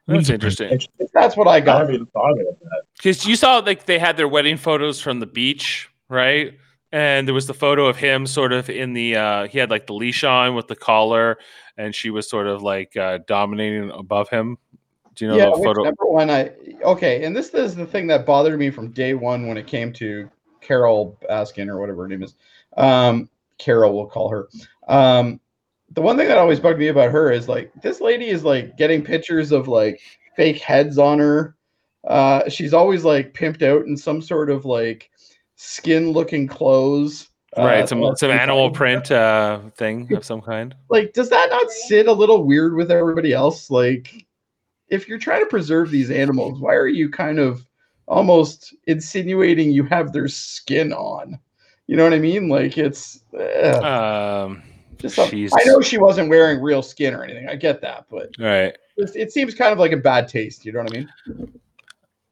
That's interesting. That's what I I got. haven't even thought of that. Because you saw like they had their wedding photos from the beach, right? And there was the photo of him sort of in the uh he had like the leash on with the collar and she was sort of like uh dominating above him. Do you know yeah, the photo? whichever one I okay, and this is the thing that bothered me from day one when it came to Carole Baskin or whatever her name is. Um, Carole, we'll call her. Um, the one thing that always bugged me about her is like this lady is like getting pictures of like fake heads on her. Uh, she's always like pimped out in some sort of like skin looking clothes. Uh, right, some that's some animal print uh thing of some kind. like does that not sit a little weird with everybody else like if you're trying to preserve these animals why are you kind of almost insinuating you have their skin on you know what i mean like it's ugh, Um just some- she's- i know she wasn't wearing real skin or anything i get that but right. it, it seems kind of like a bad taste you know what i mean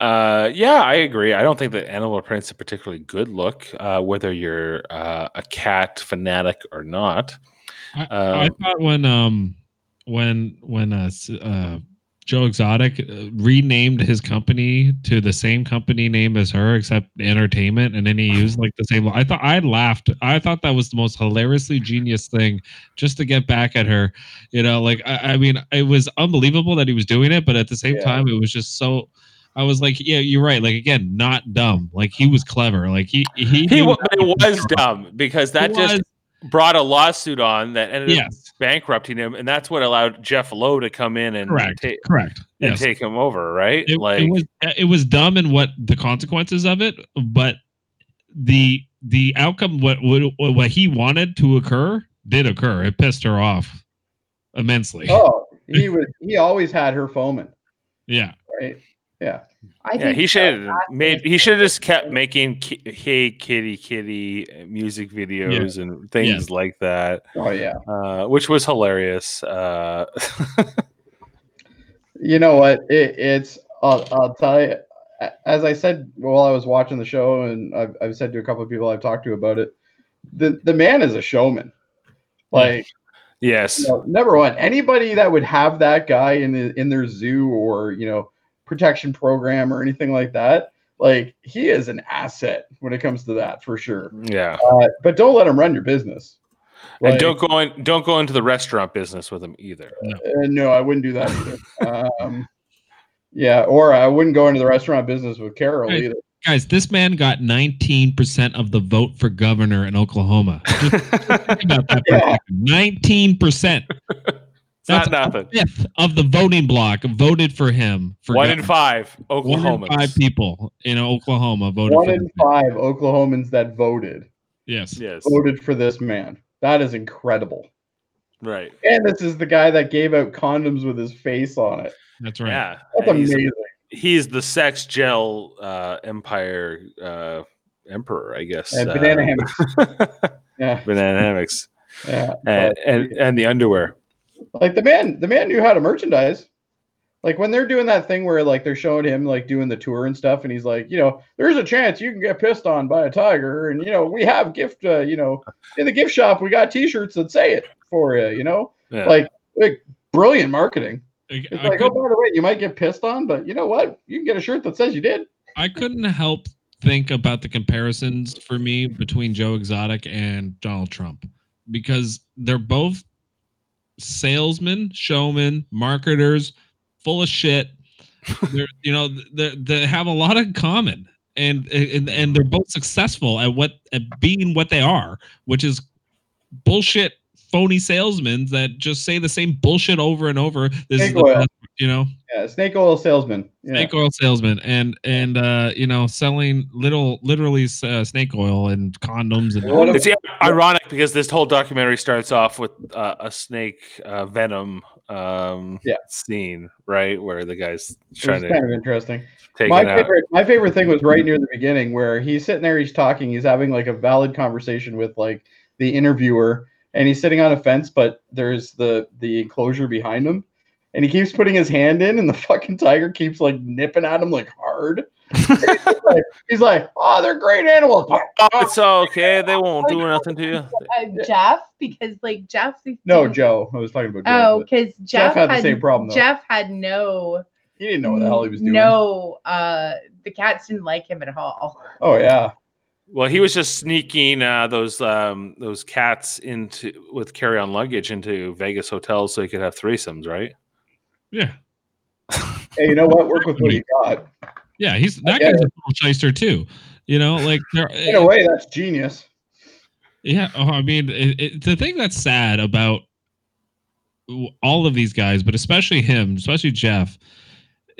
Uh yeah, I agree. I don't think that animal print's a particularly good look, uh, whether you're uh, a cat fanatic or not. I, I Um, thought when um when when uh, uh Joe Exotic uh, renamed his company to the same company name as her, except entertainment, and then he used like the same. I thought I laughed. I thought that was the most hilariously genius thing, just to get back at her. You know, like I, I mean, it was unbelievable that he was doing it, but at the same Yeah. time, it was just so. I was like, yeah, you're right. Like again, not dumb. Like he was clever. Like he he he knew wa- how but it was dumb because that He just was- brought a lawsuit on that ended up bankrupting him, and that's what allowed Jeff Lowe to come in and, correct, ta- correct. and Yes. take him over, right? it, like it was uh, it was dumb in what the consequences of it, but the the outcome what what what he wanted to occur did occur. It pissed her off immensely. oh he was he always had her foaming Yeah, right yeah I yeah, think he should have made. He should have just kept making ki- "Hey Kitty Kitty" uh, music videos and things Yes. like that, oh yeah uh, which was hilarious. Uh, You know what? It, it's I'll, I'll tell you. As I said while I was watching the show, and I've, I've said to a couple of people I've talked to about it, the the man is a showman. Like yes, you know, number one, anybody that would have that guy in the, in their zoo or you know protection program or anything like that, like he is an asset when it comes to that for sure. yeah, Uh, but don't let him run your business. and don't go in. Don't go into the restaurant business with him either. Uh, no, I wouldn't do that either. um, yeah, or I wouldn't go into the restaurant business with Carole Right. either. guys, this man got 19% of the vote for governor in Oklahoma. Just think about that for a Yeah. 19%. It's not nothing. fifth of the voting block voted for him. For One in governor. five One in five people in Oklahoma voted One for in him. five Oklahomans that voted Yes. Yes. voted for this man. That is incredible. Right. And this is the guy that gave out condoms with his face on it. That's right. Yeah. That's And he's, amazing. he's the sex gel uh, empire uh, emperor, I guess. And uh, banana hammocks. Yeah, banana hammocks yeah. and, and and the underwear. Like the man the man knew how to merchandise. Like when they're doing that thing where like they're showing him like doing the tour and stuff and he's like you know there's a chance you can get pissed on by a tiger and you know we have gift uh, you know in the gift shop we got t-shirts that say it for you you know? Yeah. like like brilliant marketing. It's I like oh by the way you might get pissed on but you know what? You can get a shirt that says you did. I couldn't help think about the comparisons for me between Joe Exotic and Donald Trump because they're both salesmen, showmen, marketers, full of shit. they're, you know, they they have a lot in common, and and and they're both successful at what at being what they are, which is bullshit, phony salesmen that just say the same bullshit over and over. This is Snake the oil. best, you know yeah snake oil salesman yeah. snake oil salesman and and uh you know selling little literally uh, snake oil and condoms and What if- It's ironic because this whole documentary starts off with uh, a snake uh, venom um, Yeah. scene, right, where the guy's trying to kind of interesting my it out. favorite my favorite thing was right near the beginning where he's sitting there he's talking he's having like a valid conversation with like the interviewer and he's sitting on a fence but there's the the enclosure behind him and he keeps putting his hand in and the fucking tiger keeps like nipping at him like hard he's, like, he's like oh they're great animals Oh, it's okay. They won't do nothing to you. Uh, Jeff, because like Jeff. no joe i was talking about joe Oh, because Jeff Jeff, had the same problem, though. Jeff had no. he didn't know what the hell he was doing No, uh, the cats didn't like him at all. oh yeah Well, he was just sneaking uh, those um, those cats into with carry on luggage into Vegas hotels so he could have threesomes, right? yeah. Hey you know what? Work with what you got. Yeah he's that get guy's a little shyster too. You know like in a way that's genius. Yeah, oh, I mean, it, it, the thing that's sad about all of these guys, but especially him, especially Jeff,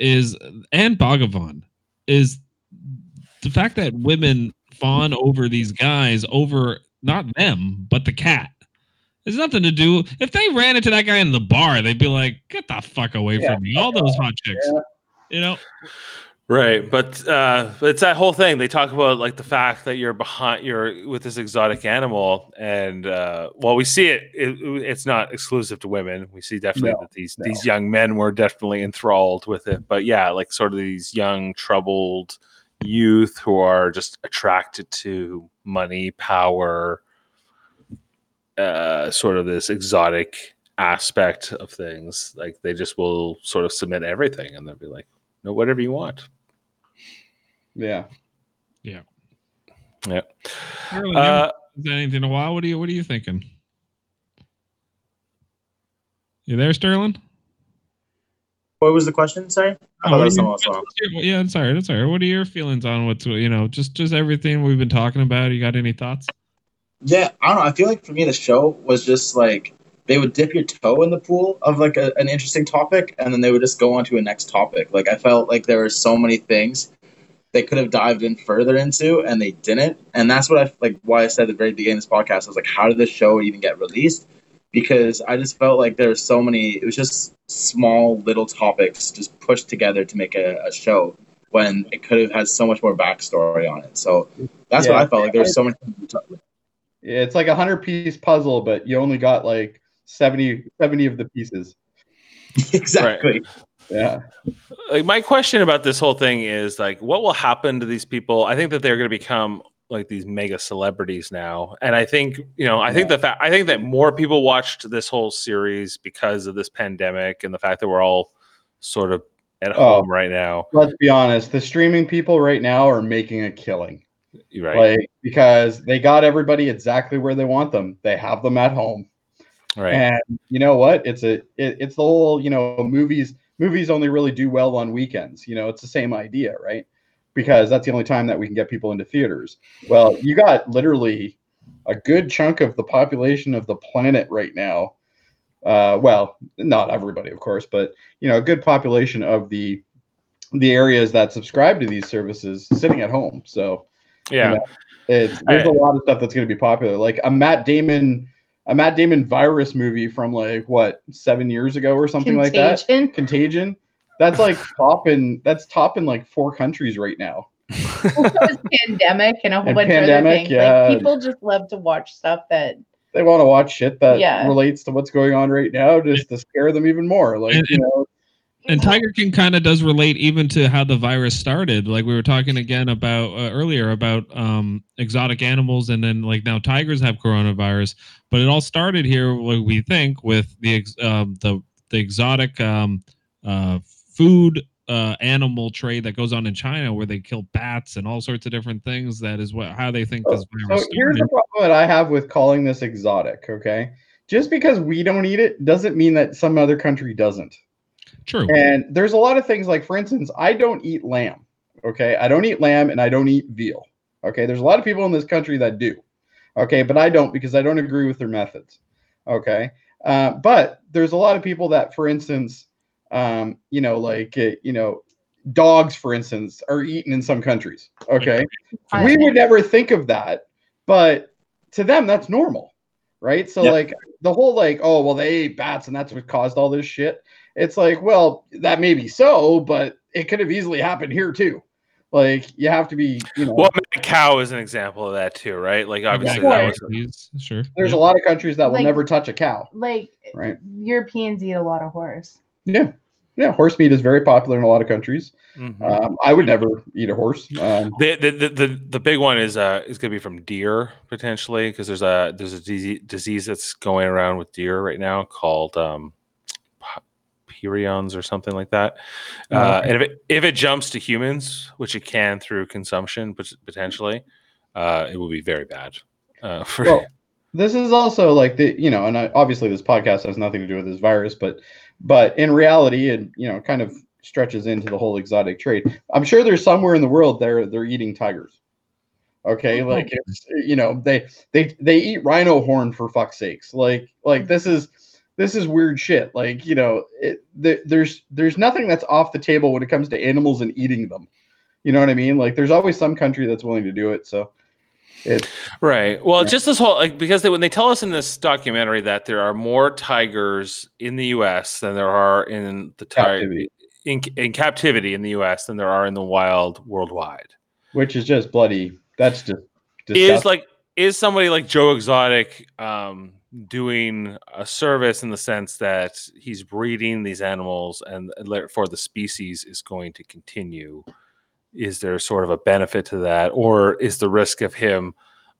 is and Bhagavan is the fact that women fawn over these guys over not them but the cat. There's nothing to do. If they ran into that guy in the bar, they'd be like, "Get the fuck away Yeah. from me!" All those hot chicks, Yeah. you know. Right, but uh, it's that whole thing. They talk about like the fact that you're behind, you're with this exotic animal, and uh, well, we see it, it. It's not exclusive to women. We see definitely No, that these no. these young men were definitely enthralled with it. But yeah, like sort of these young troubled youth who are just attracted to money, power, uh, sort of this exotic aspect of things. Like they just will sort of submit everything, and they'll be like, "No, whatever you want." yeah Yeah. Yeah. Uh, haven't anything in a while. What are you What are you thinking? You there, Sterling? What was the question? Sorry. I Oh, thought that what was are someone your- else. on. what's your- yeah, that's all right. That's all right. What are your feelings on what's you know just just everything we've been talking about? You got any thoughts? Yeah, I don't know. I feel like for me, the show was just like they would dip your toe in the pool of like a, an interesting topic, and then they would just go on to a next topic. Like I felt like there were so many things they could have dived in further into, and they didn't. And that's what I like. Why I said at the very beginning of this podcast, I was like, how did this show even get released? Because I just felt like there were so many. It was just small little topics just pushed together to make a, a show when it could have had so much more backstory on it. So that's what I felt like. There's so much. Yeah, it's like a hundred piece puzzle, but you only got like 70, 70 of the pieces. exactly. Yeah. like my question about this whole thing is like what will happen to these people i think that they're going to become like these mega celebrities now and i think you know i think the fact i think that more people watched this whole series because of this pandemic and the fact that we're all sort of at Oh. home right now Let's be honest. The streaming people right now are making a killing. right Like because they got everybody exactly where they want them. They have them at home. right And you know what? It's a it, it's the whole, you know, movies movies only really do well on weekends. You know, it's the same idea, right? Because that's the only time that we can get people into theaters. Well, you got literally a good chunk of the population of the planet right now. Uh, well, not everybody, of course, but you know, a good population of the the areas that subscribe to these services sitting at home. So Yeah. know, it's, there's a lot of stuff that's going to be popular, like a Matt Damon, a Matt Damon virus movie from like what seven years ago or something like that. Contagion. Contagion. That's like top in that's top in like four countries right now. Well, so pandemic and a whole And bunch of other things. yeah. Like people just love to watch stuff that They want to watch shit that Yeah. relates to what's going on right now, just to scare them even more. Like And- you know, and Tiger King kind of does relate even to how the virus started. Like we were talking again about uh, earlier about um, exotic animals, and then like now tigers have coronavirus. But it all started here, what we think, with the ex- um, the the exotic um, uh, food uh, animal trade that goes on in China, where they kill bats and all sorts of different things. That is what how they think this So virus here's the problem that I have with calling this exotic. Okay, just because we don't eat it doesn't mean that some other country doesn't. True. And there's a lot of things like, for instance, I don't eat lamb. Okay. I don't eat lamb and I don't eat veal. Okay. There's a lot of people in this country that do. Okay. But I don't because I don't agree with their methods. Okay. Uh, but there's a lot of people that, for instance, um, you know, like, uh, you know, dogs, for instance, are eaten in some countries. Okay. we would never think of that. But to them, that's normal. Right. So, Yeah. like, the whole, like, oh, well, they ate bats and that's what caused all this shit it's like, well, that may be so, but it could have easily happened here too. Like you have to be, you know, Well, mad cow is an example of that too, right? Like obviously Sure. that was sure. there's yeah. a lot of countries that will Like- never touch a cow. like Right. Europeans eat a lot of horse. Yeah. Yeah. Horse meat is very popular in a lot of countries. Mhm. Um, I would never eat a horse. Um, The, the, the, the, the big one is uh is going to be from deer potentially because there's a there's a disease, disease that's going around with deer right now called um or something like that. Oh, Uh, and if it, if it jumps to humans, which it can through consumption, but potentially, uh, it will be very bad. Uh, for, well, this is also like the, you know, and I, obviously this podcast has nothing to do with this virus, but, but in reality, it, you know, kind of stretches into the whole exotic trade. I'm sure there's somewhere in the world they're, they're eating tigers. Okay. Oh. Like it's, you know, they, they, they eat rhino horn for fuck's sakes. Like, like this is, this is weird shit. Like, you know, it, th- there's, there's nothing that's off the table when it comes to animals and eating them. You know what I mean? Like there's always some country that's willing to do it. So it's, Right. Well, Yeah. just this whole like because they, when they tell us in this documentary that there are more tigers in the U.S. than there are in the tiger in, in captivity in the U.S. than there are in the wild worldwide. which is just bloody. That's just Is like is somebody like Joe Exotic um, doing a service in the sense that he's breeding these animals and for the species is going to continue? Is there sort of a benefit to that, or is the risk of him,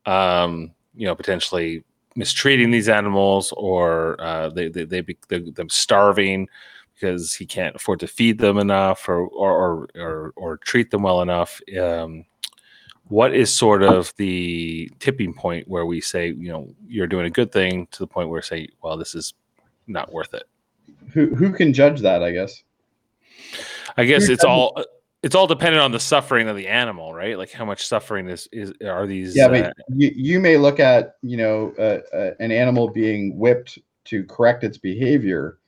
um, you know, potentially mistreating these animals, or uh, they they, they, be, they them starving because he can't afford to feed them enough, or or or or, or treat them well enough? Um, what is sort of the tipping point where we say, you know, you're doing a good thing to the point where say, well, this is not worth it. who who can judge that? I guess. I guess it's all it's all dependent on the suffering of the animal, right? Like how much suffering is is are these? Yeah, uh, but you, you may look at you know uh, uh, an animal being whipped to correct its behavior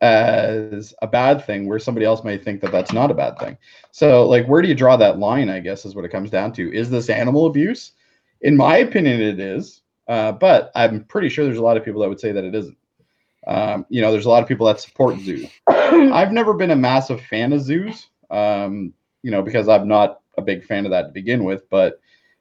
as a bad thing, where somebody else may think that that's not a bad thing. So, like, where do you draw that line? I guess is what it comes down to. Is this animal abuse? In my opinion, it is. Uh, but I'm pretty sure there's a lot of people that would say that it isn't. Um, you know, there's a lot of people that support zoos. I've never been a massive fan of zoos, um, you know, because I'm not a big fan of that to begin with. But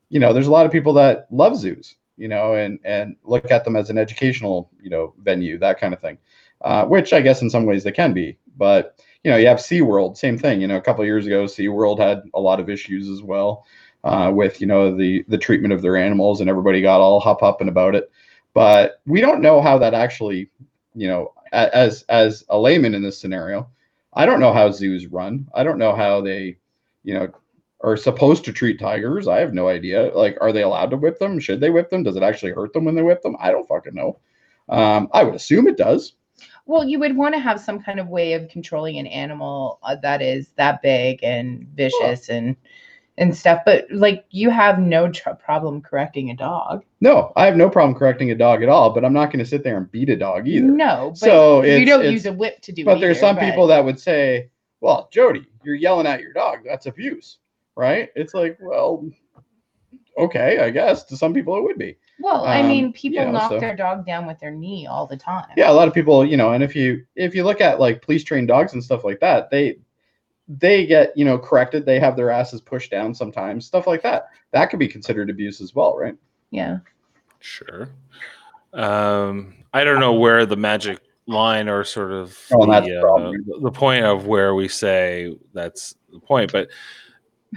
you know, there's a lot of people that love zoos, you know, and and look at them as an educational, you know, venue, that kind of thing. Uh, which I guess in some ways they can be. But you know, you have SeaWorld, same thing. You know, a couple years ago, SeaWorld had a lot of issues as well uh, with you know the the treatment of their animals, and everybody got all hop up and about it. But we don't know how that actually, you know, as as a layman in this scenario, I don't know how zoos run. I don't know how they, you know, are supposed to treat tigers. I have no idea. Like, are they allowed to whip them? Should they whip them? Does it actually hurt them when they whip them? I don't fucking know. Um, I would assume it does. Well, you would want to have some kind of way of controlling an animal uh, that is that big and vicious and and stuff. But like you have no tr- problem correcting a dog. No, I have no problem correcting a dog at all, but I'm not going to sit there and beat a dog either. No, but So you don't use a whip to do it. But there's some but- people that would say, "Well, Jody, you're yelling at your dog. That's abuse." Right? It's like, well, okay, I guess to some people it would be. Well, I um, mean, people you know, knock so- their dog down with their knee all the time. Yeah, a lot of people, you know, and if you if you look at like police trained dogs and stuff like that, they they get, you know, corrected, they have their asses pushed down sometimes, stuff like that. That could be considered abuse as well, right? Yeah. Sure. Um, I don't know where the magic line or sort of Oh, the, the uh, the point of where we say that's the point. But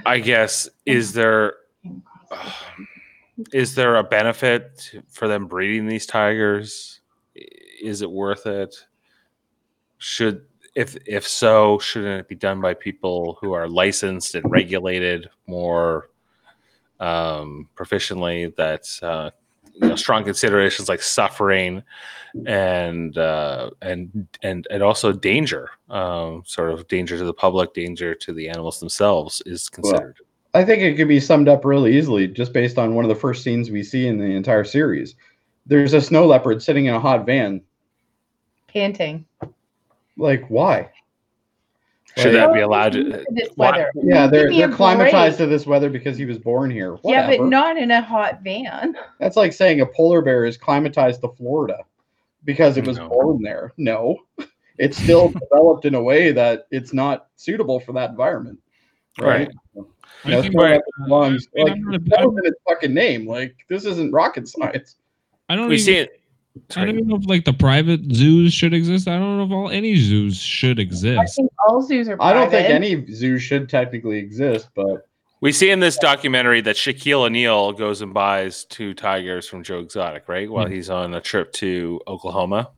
I guess is there is there a benefit for them breeding these tigers? Is it worth it? Should if if so, shouldn't it be done by people who are licensed and regulated more um, proficiently? That uh, you know, strong considerations like suffering and uh, and and and also danger, um, sort of danger to the public, danger to the animals themselves, is considered. I think it could be summed up really easily just based on one of the first scenes we see in the entire series. There's a snow leopard sitting in a hot van. Panting. Like, why? Should Like- that be allowed to? This uh, why- weather. Yeah, they're me they're climatized to this weather because he was born here. Yeah, but not in a hot van. That's like saying a polar bear is climatized to Florida because it was No. born there. No, it's still developed in a way that it's not suitable for that environment. Right. I Yeah, think- snow Right. leopard belongs- I like, I'm not a- that was in its fucking name. Like this isn't rocket science. I don't We even, see it. I don't even know if like the private zoos should exist. I don't know if all any zoos should I exist. think all zoos are I don't think private. any zoo should technically exist, but We see in this documentary that Shaquille O'Neal goes and buys two tigers from Joe Exotic, right? While he's on a trip to Oklahoma.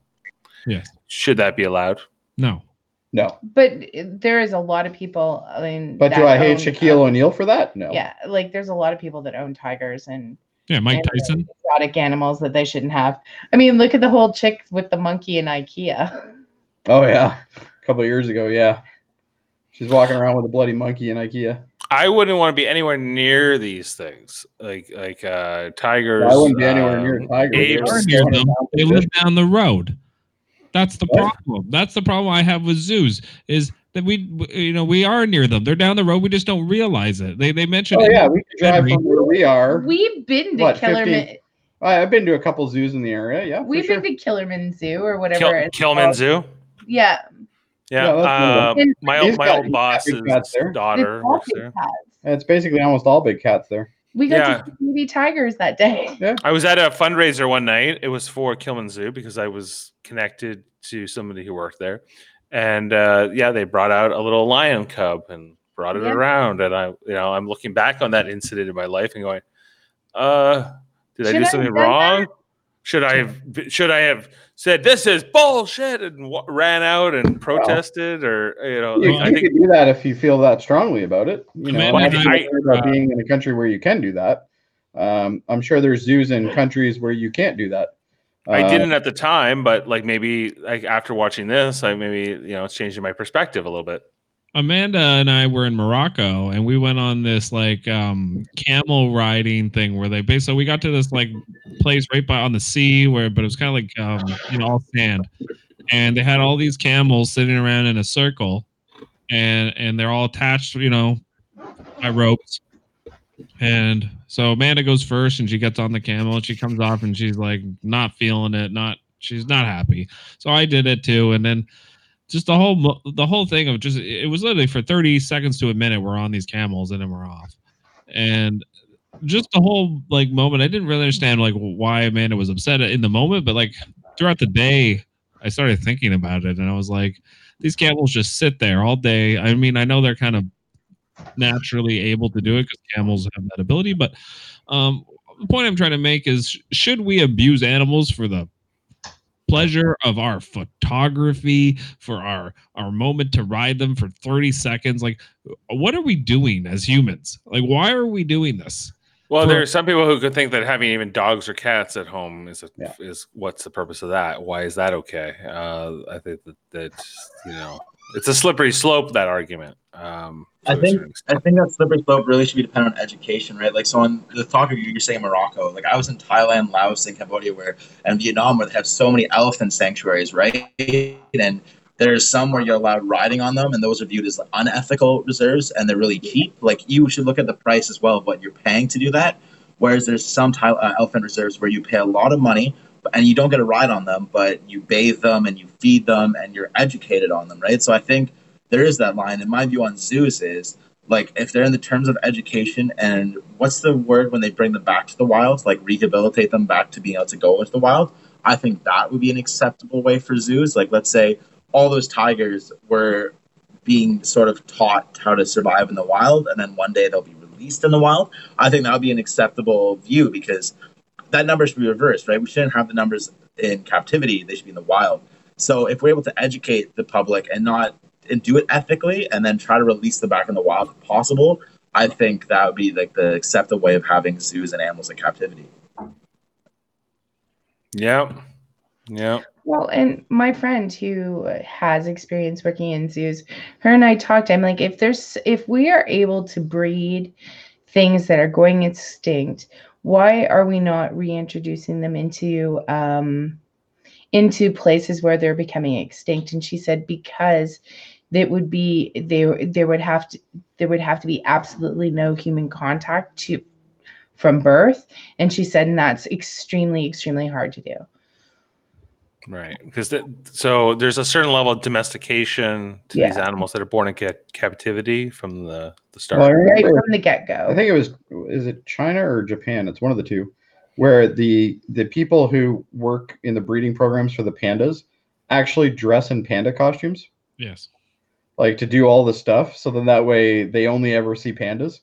Yes. Should that be allowed? No. no. But there is a lot of people. I mean, But do that I hate own, Shaquille O'Neal for that? No. Yeah, like there's a lot of people that own tigers and Yeah, Mike and Tyson. exotic animals that they shouldn't have. I mean, look at the whole chick with the monkey in IKEA. Oh yeah. A couple years ago, yeah. She's walking around with a bloody monkey in IKEA. I wouldn't want to be anywhere near these things, like like uh, tigers. I wouldn't be anywhere near a um, tiger. apes. They're near them. They live down the road. That's the problem. That's the problem I have with zoos is that we, you know, we are near them. They're down the road. We just don't realize it. They they mentioned. Oh it- yeah, we can drive from where we are. We've been to What, Killerman. 50? I- I've been to a couple zoos in the area. Yeah, We've sure. been to Killerman Zoo or whatever. Kill, it's Killman. Zoo. Yeah, Yeah, Yeah, uh, my old my got- old he's got big boss's daughter it's all works big there. cats. It's basically almost all big cats there. We got Yeah. to see baby tigers that day. Yeah. I was at a fundraiser one night. It was for Killman Zoo because I was connected to somebody who worked there, and uh, yeah, they brought out a little lion cub and brought it Yeah. around. And I, you know, I'm looking back on that incident in my life and going, uh, did I Should do I have something done wrong? Should I have should I have said this is bullshit and w- ran out and protested or you know? You, like, I you think could do that if you feel that strongly about it. You know, Amanda I'm I- about uh, being in a country where you can do that. Um, I'm sure there's zoos in countries where you can't do that. I Uh, didn't at the time, but like maybe like after watching this, I maybe you know it's changing my perspective a little bit. Amanda and I were in Morocco and we went on this like um camel riding thing where they basically we got to this like place right by on the sea where but it was kind of like um you know all sand and they had all these camels sitting around in a circle and and they're all attached you know by ropes and so Amanda goes first and she gets on the camel. And she comes off and she's like not feeling it not she's not happy. So I did it too. And then just the whole the whole thing of just it was literally for 30 seconds to a minute we're on these camels and then we're off. And just the whole like moment i didn't really understand like why amanda was upset in the moment but like throughout the day i started thinking about it and i was like these camels just sit there all day. I mean i know they're kind of naturally able to do it because camels have that ability but um the point i'm trying to make is should we abuse animals for the pleasure of our photography for our our moment to ride them for 30 seconds like what are we doing as humans like why are we doing this Well, For- there are some people who could think that having even dogs or cats at home is a, Yeah. is what's the purpose of that? Why is that okay? Uh, I think that that you know it's a slippery slope that argument. Um, I think- I think that slippery slope really should be dependent on education, right? Like, so on the talk of you, you're saying Morocco. Like, I was in Thailand, Laos, and Cambodia, where and Vietnam, where they have so many elephant sanctuaries, right? And there's some where you're allowed riding on them, and those are viewed as unethical reserves, and they're really cheap. Like, you should look at the price as well of what you're paying to do that. Whereas there's some Thai, uh, elephant reserves where you pay a lot of money, and you don't get a ride on them, but you bathe them and you feed them, and you're educated on them, right? So I think there is that line. And my view on zoos is like if they're in the terms of education and what's the word when they bring them back to the wild, like rehabilitate them back to being able to go into the wild. I think that would be an acceptable way for zoos. Like let's say all those tigers were being sort of taught how to survive in the wild, and then one day they'll be released in the wild. I think that would be an acceptable view because that number should be reversed, right? We shouldn't have the numbers in captivity; they should be in the wild. So if we're able to educate the public and not and do it ethically, and then try to release them back in the wild if possible, I think that would be like the acceptable way of having zoos and animals in captivity. yeah, yeah. Well, and my friend who has experience working in zoos, her and I talked. I'm like, if there's, if we are able to breed things that are going extinct, why are we not reintroducing them into um, into places where they're becoming extinct? And she said because it would be they there would have to there would have to be absolutely no human contact to from birth, and she said, and that's extremely extremely hard to do. Right, because th- so there's a certain level of domestication to these animals that are born in ca- captivity from the the start. Well, right from the get go. I think it was is it China or Japan? It's one of the two, where the the people who work in the breeding programs for the pandas actually dress in panda costumes, Yes. like to do all the stuff. So then that way they only ever see pandas.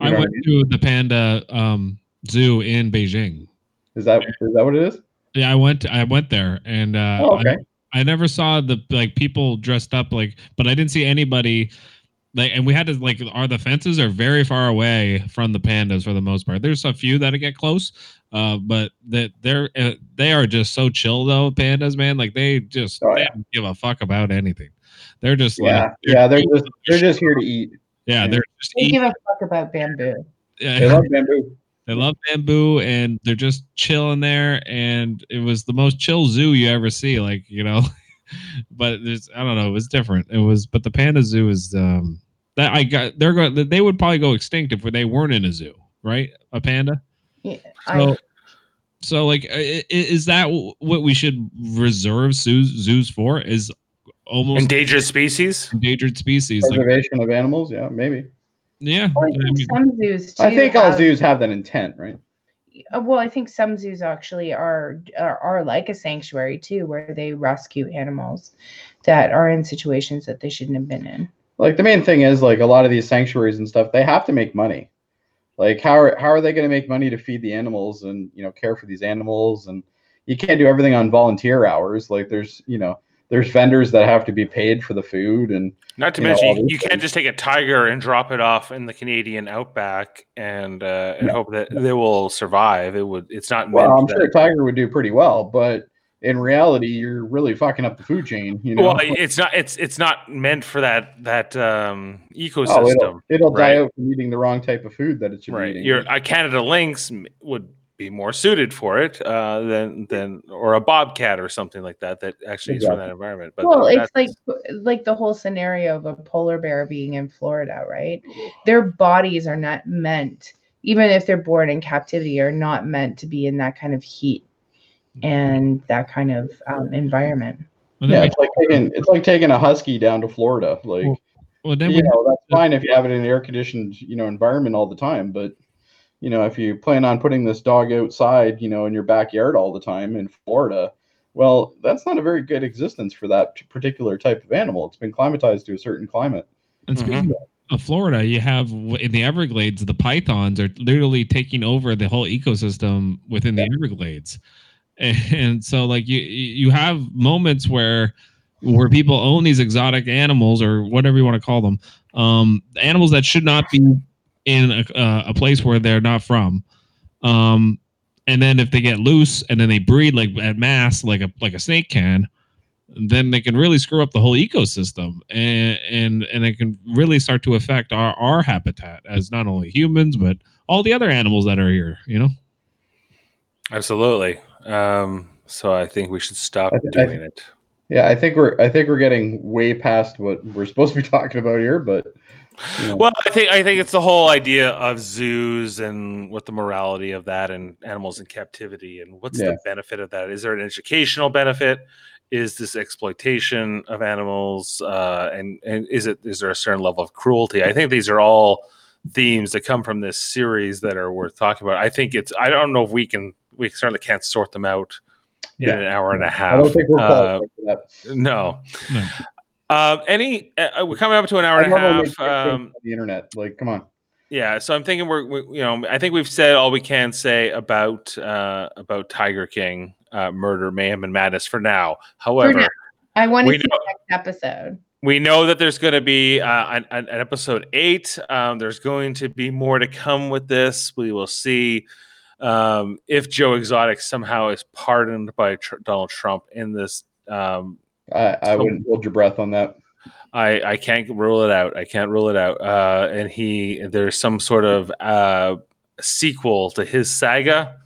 You I know what went to the panda um, zoo in Beijing. Is that is that what it is? Yeah, I went. I went there, and uh, Oh, okay. I, I never saw the like people dressed up like, but I didn't see anybody. Like, and we had to like, are the fences are very far away from the pandas for the most part. There's a few that get close, uh, but that they're uh, they are just so chill though. Pandas, man, like they just Oh, they yeah. don't give a fuck about anything. They're just Yeah, like, yeah. They're just they're just here to eat. yeah, yeah. they're just They eat. give a fuck about bamboo. yeah. They love bamboo. They love bamboo and they're just chilling there. And it was the most chill zoo you ever see. Like, you know, but there's, I don't know, it was different. It was, but the panda zoo is, um, that I got, they're going, they would probably go extinct if they weren't in a zoo, right? A panda. Yeah, So, I, so like, i- i- is that what we should reserve zoos, zoos for? Is almost Endangered species. endangered species? Like, Preservation of animals. Yeah, maybe. Yeah. well, I I think mean, some zoos too. I think all have- zoos have that intent, right? uh, Well, I think some zoos actually are, are are like a sanctuary too, where they rescue animals that are in situations that they shouldn't have been in. Like the main thing is like a lot of these sanctuaries and stuff, they have to make money. Like how are how are they going to make money to feed the animals and you know care for these animals and you can't do everything on volunteer hours. Like there's you know there's vendors that have to be paid for the food and Not to You mention, all you, can't just take a tiger and drop it off in the Canadian outback and uh, and No. hope that they will survive. It would. It's not. well, I'm sure a tiger would do pretty well, but in reality, you're really fucking up the food chain. You know, Well, it's not. It's it's not meant for that that um, oh, ecosystem. it'll, it'll right. die out from eating the wrong type of food that it should be right. eating. Your a Canada lynx would be more suited for it uh, than than or a bobcat or something like that that actually is from that environment. But well, it's like like the whole scenario of a polar bear being in Florida, right? Their bodies are not meant, even if they're born in captivity, are not meant to be in that kind of heat and that kind of um, environment. well, yeah, it's like taking it's like taking a husky down to Florida. Like we- well, then you we, know that's fine if you have it in an air conditioned you know environment all the time but you know if you plan on putting this dog outside you know in your backyard all the time in florida well that's not a very good existence for that particular type of animal. It's been climatized to a certain climate. And speaking of Florida, you have in the Everglades, the pythons are literally taking over the whole ecosystem within the Everglades, and so like you you have moments where where people own these exotic animals or whatever you want to call them, um, animals that should not be in a, uh, a place where they're not from. Um, and then if they get loose and then they breed like at mass, like a like a snake can, then they can really screw up the whole ecosystem, and and and it can really start to affect our our habitat as not only humans but all the other animals that are here. You know. Absolutely. Um, so I think we should stop th- I doing it. Yeah, I think we're I think we're getting way past what we're supposed to be talking about here, but Well, I think I think it's the whole idea of zoos and what the morality of that and animals in captivity and what's Yeah. the benefit of that? Is there an educational benefit? Is this exploitation of animals? Uh, and and is it is there a certain level of cruelty? I think these are all themes that come from this series that are worth talking about. I think it's I don't know if we can we certainly can't sort them out in Yeah. an hour and a half. I don't think we're Uh, qualified for that. no. No. Um, any uh, we're coming up to an hour I and a half. Um, on the internet. Like, come on. yeah, so I'm thinking we're we, you know I think we've said all we can say about uh, about Tiger King, uh, murder, mayhem, and madness for now. However, now. I want to We see know- the next episode. we know that there's going to be uh, an, an an episode eight. Um, there's going to be more to come with this. We will see um, if Joe Exotic somehow is pardoned by tr- Donald Trump in this. Um, I, I wouldn't hold your breath on that. I I can't rule it out. I can't rule it out. Uh, and he there's some sort of uh, sequel to his saga.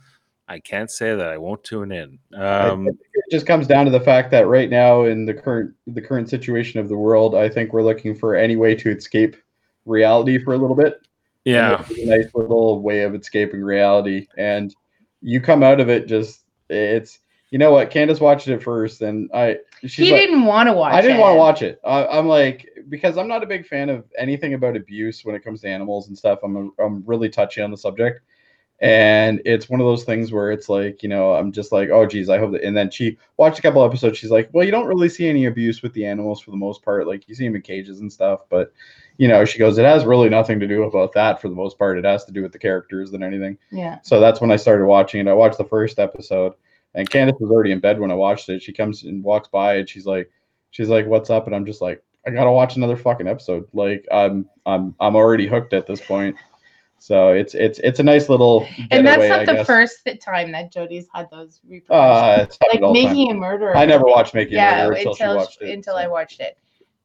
I can't say that I won't tune in. Um, It just comes down to the fact that right now, in the current the current situation of the world, I think we're looking for any way to escape reality for a little bit. Yeah, a nice little way of escaping reality. And you come out of it just it's you know what? Candace watched it first, and I he like, didn't want to watch. It. I didn't want to watch it. I, I'm like because I'm not a big fan of anything about abuse when it comes to animals and stuff. I'm a, I'm really touchy on the subject, and it's one of those things where it's like you know I'm just like oh geez I hope that. And then she watched a couple episodes. She's like, well you don't really see any abuse with the animals for the most part. Like you see them in cages and stuff, but you know she goes it has really nothing to do about that for the most part. It has to do with the characters than anything. Yeah. So that's when I started watching it. I watched the first episode, and Candace was already in bed when I watched it. She comes and walks by, and she's like, she's like, "What's up?" And I'm just like, "I gotta watch another fucking episode." Like, I'm I'm I'm already hooked at this point. So it's it's it's a nice little. And that's getaway, not I the guess. first time that Jody's had those Uh, repercussions. happened like the time. making a murderer. I never watched Making a Murderer until, until she watched it. until so. I watched it.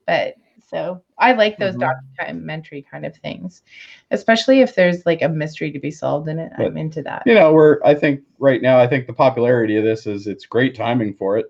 But so I like those Mhm. documentary kind of things, especially if there's like a mystery to be solved in it. But- I'm into that. You know, we're I think right now I think the popularity of this is it's great timing for it.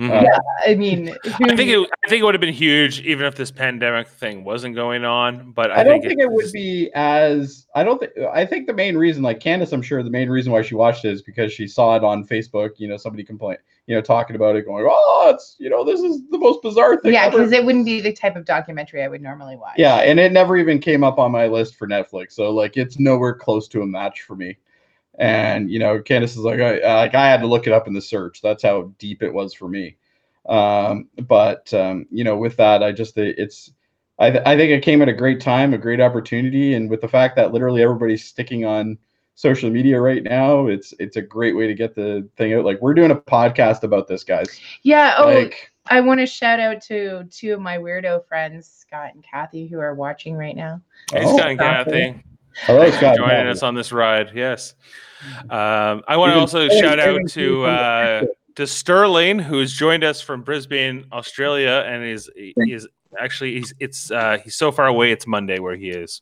Mhm. Uh, I mean, I think it, I think it would have been huge even if this pandemic thing wasn't going on. But I, I, don't think, think it would be as I don't think I think the main reason, like Candace, I'm sure the main reason why she watched it is because she saw it on Facebook. You know, somebody complain, you know, talking about it, going, "Oh, it's you know, this is the most bizarre thing." yeah, because it wouldn't be the type of documentary I would normally watch. yeah, and it never even came up on my list for Netflix, so like it's nowhere close to a match for me. And you know, Candace is like, I, like I had to look it up in the search. That's how deep it was for me. Um, but um, you know, with that, I just it's I, th- I think it came at a great time, a great opportunity, and with the fact that literally everybody's sticking on social media right now, it's it's a great way to get the thing out. Like we're doing a podcast about this, guys. Yeah. Oh, Like I want to shout out to two of my weirdo friends, Scott and Kathy, who are watching right now. Hey, oh, Scott and Kathy. hello, Thanks for Scott. joining us on this ride. Yes. Um, I want to also hey, shout even out to to from the uh, to Sterling, who's joined us from Brisbane, Australia, and is he is actually he's it's uh, he's so far away. It's Monday where he is.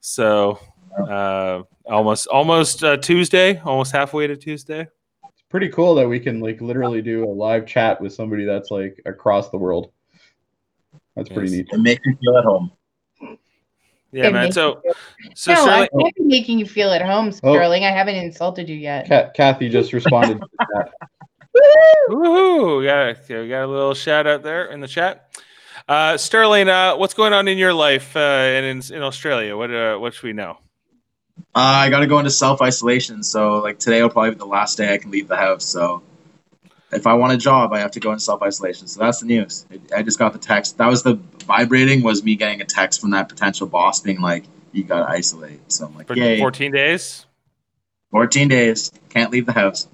So uh, almost almost uh, Tuesday, almost halfway to Tuesday. It's pretty cool that we can like literally do a live chat with somebody that's like across the world. That's pretty neat. It makes me feel at home. Yeah, It man. makes So so no, I Sterling, can't making you feel at home, Oh. Sterling. I haven't insulted you yet. Ca- Kathy just responded. to that. Woohoo! We got a, we got a little shout out there in the chat. Uh, Sterling, uh, what's going on in your life uh, and in, in Australia? What uh, what should we know? Uh, I got to go into self isolation, so like today will probably be the last day I can leave the house. So if I want a job, I have to go into self isolation. So that's the news. I- I just got the text. That was the vibrating was me getting a text from that potential boss being like, "You got to isolate." So I'm like, For "Yay!" 14 days. 14 days, can't leave the house.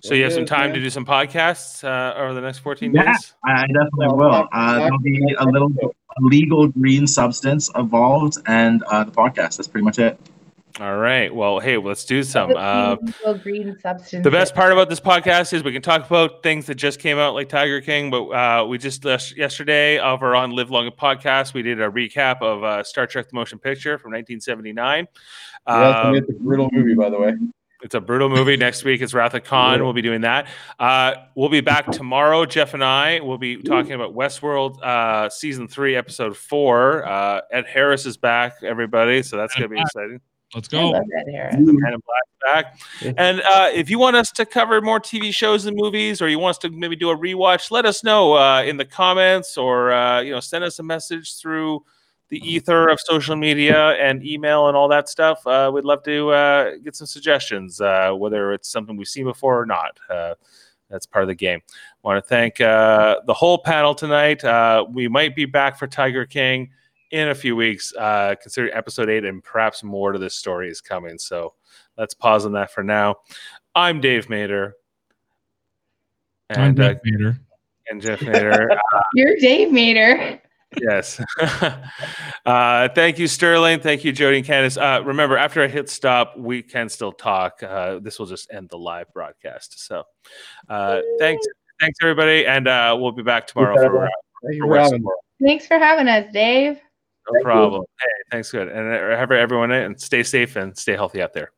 So you have some time man. to do some podcasts uh, over the next 14 Yeah. days? I I definitely will. Uh, there'll be a little legal green substance evolved and uh, the podcast. That's pretty much it. All right. Well, hey, let's do some. Uh, green substance. the best part about this podcast is we can talk about things that just came out, like Tiger King. But uh, we just uh, yesterday over on Live Long podcast, we did a recap of uh, Star Trek: The Motion Picture from 1979. Yes, Um, it's a brutal movie, by the way. It's a brutal movie. Next week it's Wrath of Khan. We'll be doing that. Uh, we'll be back tomorrow. Jeff and I will be talking about Westworld uh, season three, episode four. Uh, Ed Harris is back, everybody. So that's going to be exciting. Let's go. I go. love that Harris. The Man in Black back. And uh, if you want us to cover more TV shows and movies, or you want us to maybe do a rewatch, let us know uh, in the comments, or uh, you know, send us a message through the ether of social media and email and all that stuff. Uh, we'd love to uh, get some suggestions, uh, whether it's something we've seen before or not. Uh, that's part of the game. I Want to thank uh, the whole panel tonight. Uh, we might be back for Tiger King in a few weeks, uh, considering episode eight and perhaps more to this story is coming. So let's pause on that for now. I'm Dave Mader. I'm And, uh, Jeff Mader. and Jeff Mader. You're Dave Mater. yes. uh, thank you, Sterling. Thank you, Jody and Candice. Uh, remember, after I hit stop, we can still talk. Uh, this will just end the live broadcast. So uh, thanks. Thanks, everybody. And uh, we'll be back tomorrow for, uh, for for having me. Westworld. Thanks for having us, Dave. No problem. Hey, thanks. Good. And uh, have everyone and stay safe and stay healthy out there.